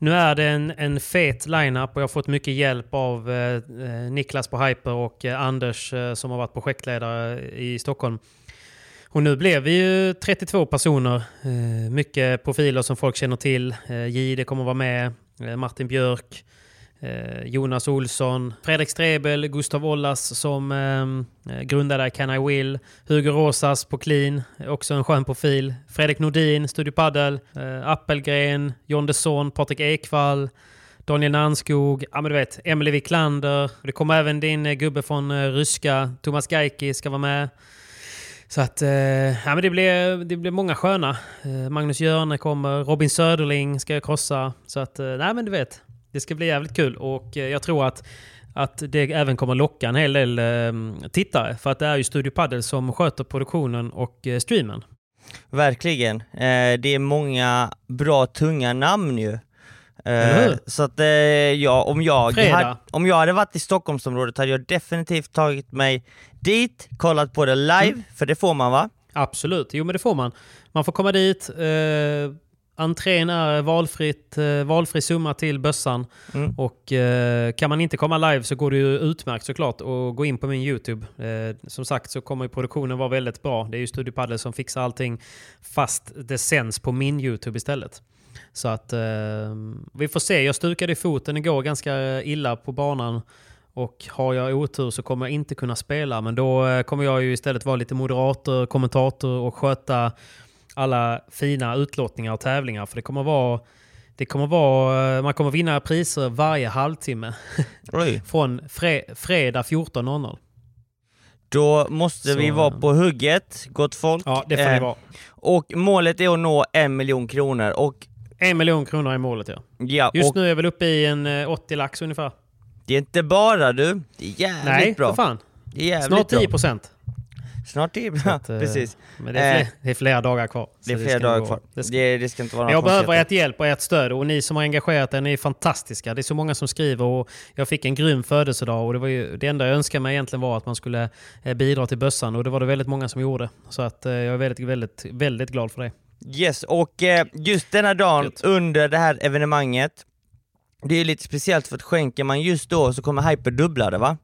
nu är det en, en fet line-up och jag har fått mycket hjälp av eh, eh, Niklas på Hyper och eh, Anders eh, som har varit projektledare i Stockholm. Och nu blev vi ju 32 personer. Eh, mycket profiler som folk känner till. Eh, Jihde kommer vara med. Eh, Martin Björk. Eh, Jonas Olsson. Fredrik Strebel. Gustav Ollas som ehm, eh, grundade Can I Will. Hugo Rosas på Clean. Också en skön profil. Fredrik Nordin, Studio Paddle. Eh, Appelgren. John Desson. Patrik Ekvall. Daniel Nannskog, ja men du vet, Emily Wiklander. Det kommer även din eh, gubbe från eh, ryska, Thomas Gaiki ska vara med. Så att, eh, ja men det blir, det blir många sköna. Eh, Magnus Hjörne kommer, Robin Söderling ska jag krossa. Så att, eh, nej men du vet, det ska bli jävligt kul och eh, jag tror att, att det även kommer locka en hel del eh, tittare. För att det är ju Studio Paddle som sköter produktionen och eh, streamen. Verkligen. Eh, det är många bra, tunga namn ju. Hur? så att ja, om jag, hade, om jag hade varit i Stockholmsområdet hade jag definitivt tagit mig dit, kollat på det live, Mm. för det får man va? Absolut, jo men det får man. Man får komma dit. Eh, entrén är valfritt, eh, valfri summa till bössan. Mm. Och eh, kan man inte komma live så går det ju utmärkt såklart att gå in på min YouTube. Eh, som sagt så kommer produktionen vara väldigt bra. Det är ju Studio Paddle som fixar allting fast det sänds på min YouTube istället. Så att eh, vi får se. Jag stukade i foten igår ganska illa på banan. Och har jag otur så kommer jag inte kunna spela. Men då kommer jag ju istället vara lite moderator, kommentator och sköta alla fina utlottningar och tävlingar. För det kommer vara... Det kommer vara, eh, man kommer vinna priser varje halvtimme. <laughs> Från fre, fredag 14.00. Då måste Så, vi vara eh, på hugget, gott folk. Ja, det får Eh, vara. Och målet är att nå en miljon kronor. Och En miljon kronor i målet ja. ja, Just nu är jag väl uppe i en eh, 80 lax ungefär. det är inte bara du, det är jävligt Nej, bra. för fan. Det är jävligt Snart bra. 10 procent. Snart 10 ja, precis. Men det är, Eh, fler, det är flera dagar kvar. Det är flera ska dagar kvar. Det ska, Det, det ska inte vara några jag behöver ert hjälp och ert stöd och ni som har engagerat er, ni är fantastiska. Det är så många som skriver och jag fick en grym födelsedag och det, var ju, det enda jag önskade mig egentligen var att man skulle eh, bidra till bössan och det var det väldigt många som gjorde. Så att eh, jag är väldigt, väldigt, väldigt glad för det. Yes, och eh, just denna dagen Gött. under det här evenemanget, det är lite speciellt för att skänker man just då så kommer Hyper dubbla det va?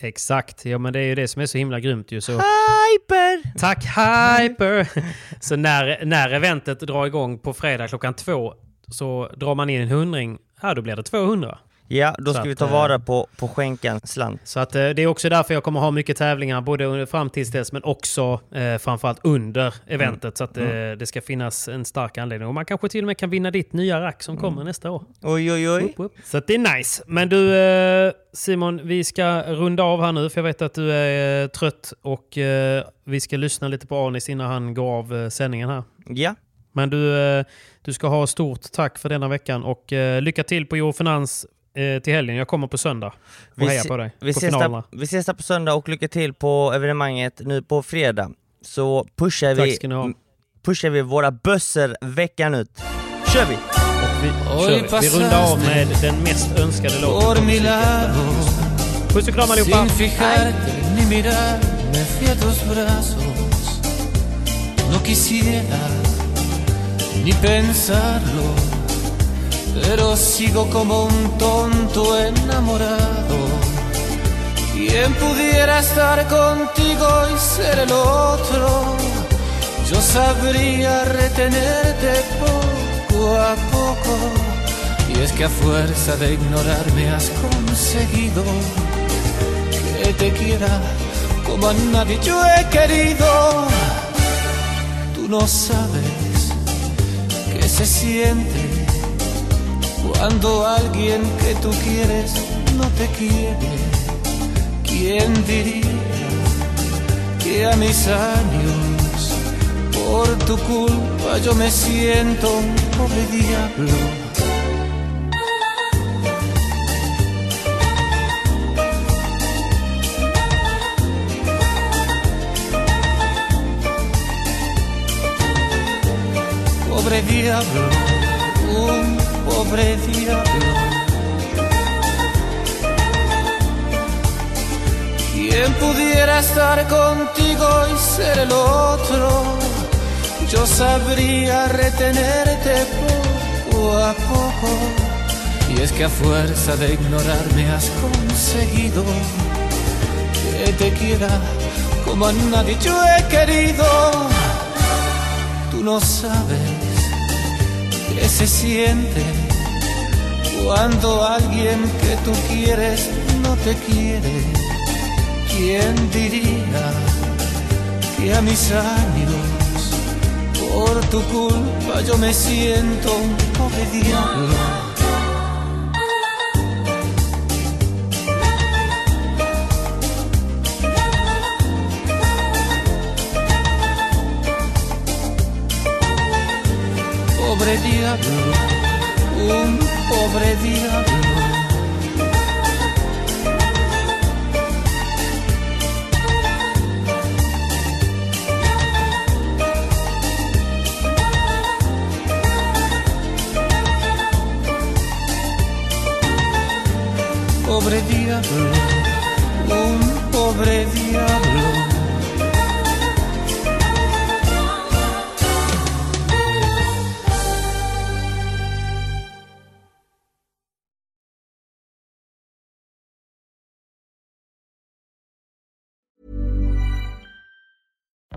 Exakt, ja men det är ju det som är så himla grymt ju. Så Hyper! tack Hyper! så när, när eventet drar igång på fredag klockan två så drar man in en hundring, ja då blir det 200. Ja, då ska vi att, ta eh, vara på, på skänkans slant. Så att, eh, det är också därför jag kommer ha mycket tävlingar, både fram tills dess men också eh, framförallt under eventet. Så att eh, det ska finnas en stark anledning. Och man kanske till och med kan vinna ditt nya rack som kommer nästa år. Oj oj oj. Upp, upp. Så det är nice. Men du eh, Simon, vi ska runda av här nu för jag vet att du är eh, trött och vi ska lyssna lite på Anis innan han går av sändningen här. Ja, Men du, du ska ha stort tack för denna veckan och lycka till på Eurofinans eh, till helgen. Jag kommer på söndag och Vi hejar på dig. vi på ses, finalerna. där, vi ses där på söndag och lycka till på evenemanget nu på fredag. Så pushar Tack vi, pushar vi våra bössor veckan ut. Kör vi! Vi, kör. vi rundar av med den mest önskade låten. Puss och kram allihopa! sin fijarte ni mirar, me fui a tus brazos. No quisiera ni pensarlo, pero sigo como un tonto enamorado. ¿Quién pudiera estar contigo y ser el otro? Yo sabría retenerte poco a poco. Y es que a fuerza de ignorarme has conseguido que te quiera como a nadie yo he querido. Tú no sabes qué se siente cuando alguien que tú quieres no te quiere. ¿Quién diría que a mis años, por tu culpa, yo me siento un pobre diablo? Pobre diablo, pobre diablo. ¿Quién pudiera estar contigo y ser el otro? Yo sabría retenerte poco a poco. Y es que a fuerza de ignorarme has conseguido que te quiera como a nadie yo he querido. Tú no sabes qué se siente cuando alguien que tú quieres no te quiere. ¿Quién diría que a mis años, por tu culpa, yo me siento un pobre diablo? Pobre diablo, un pobre diablo. Pobre diablo,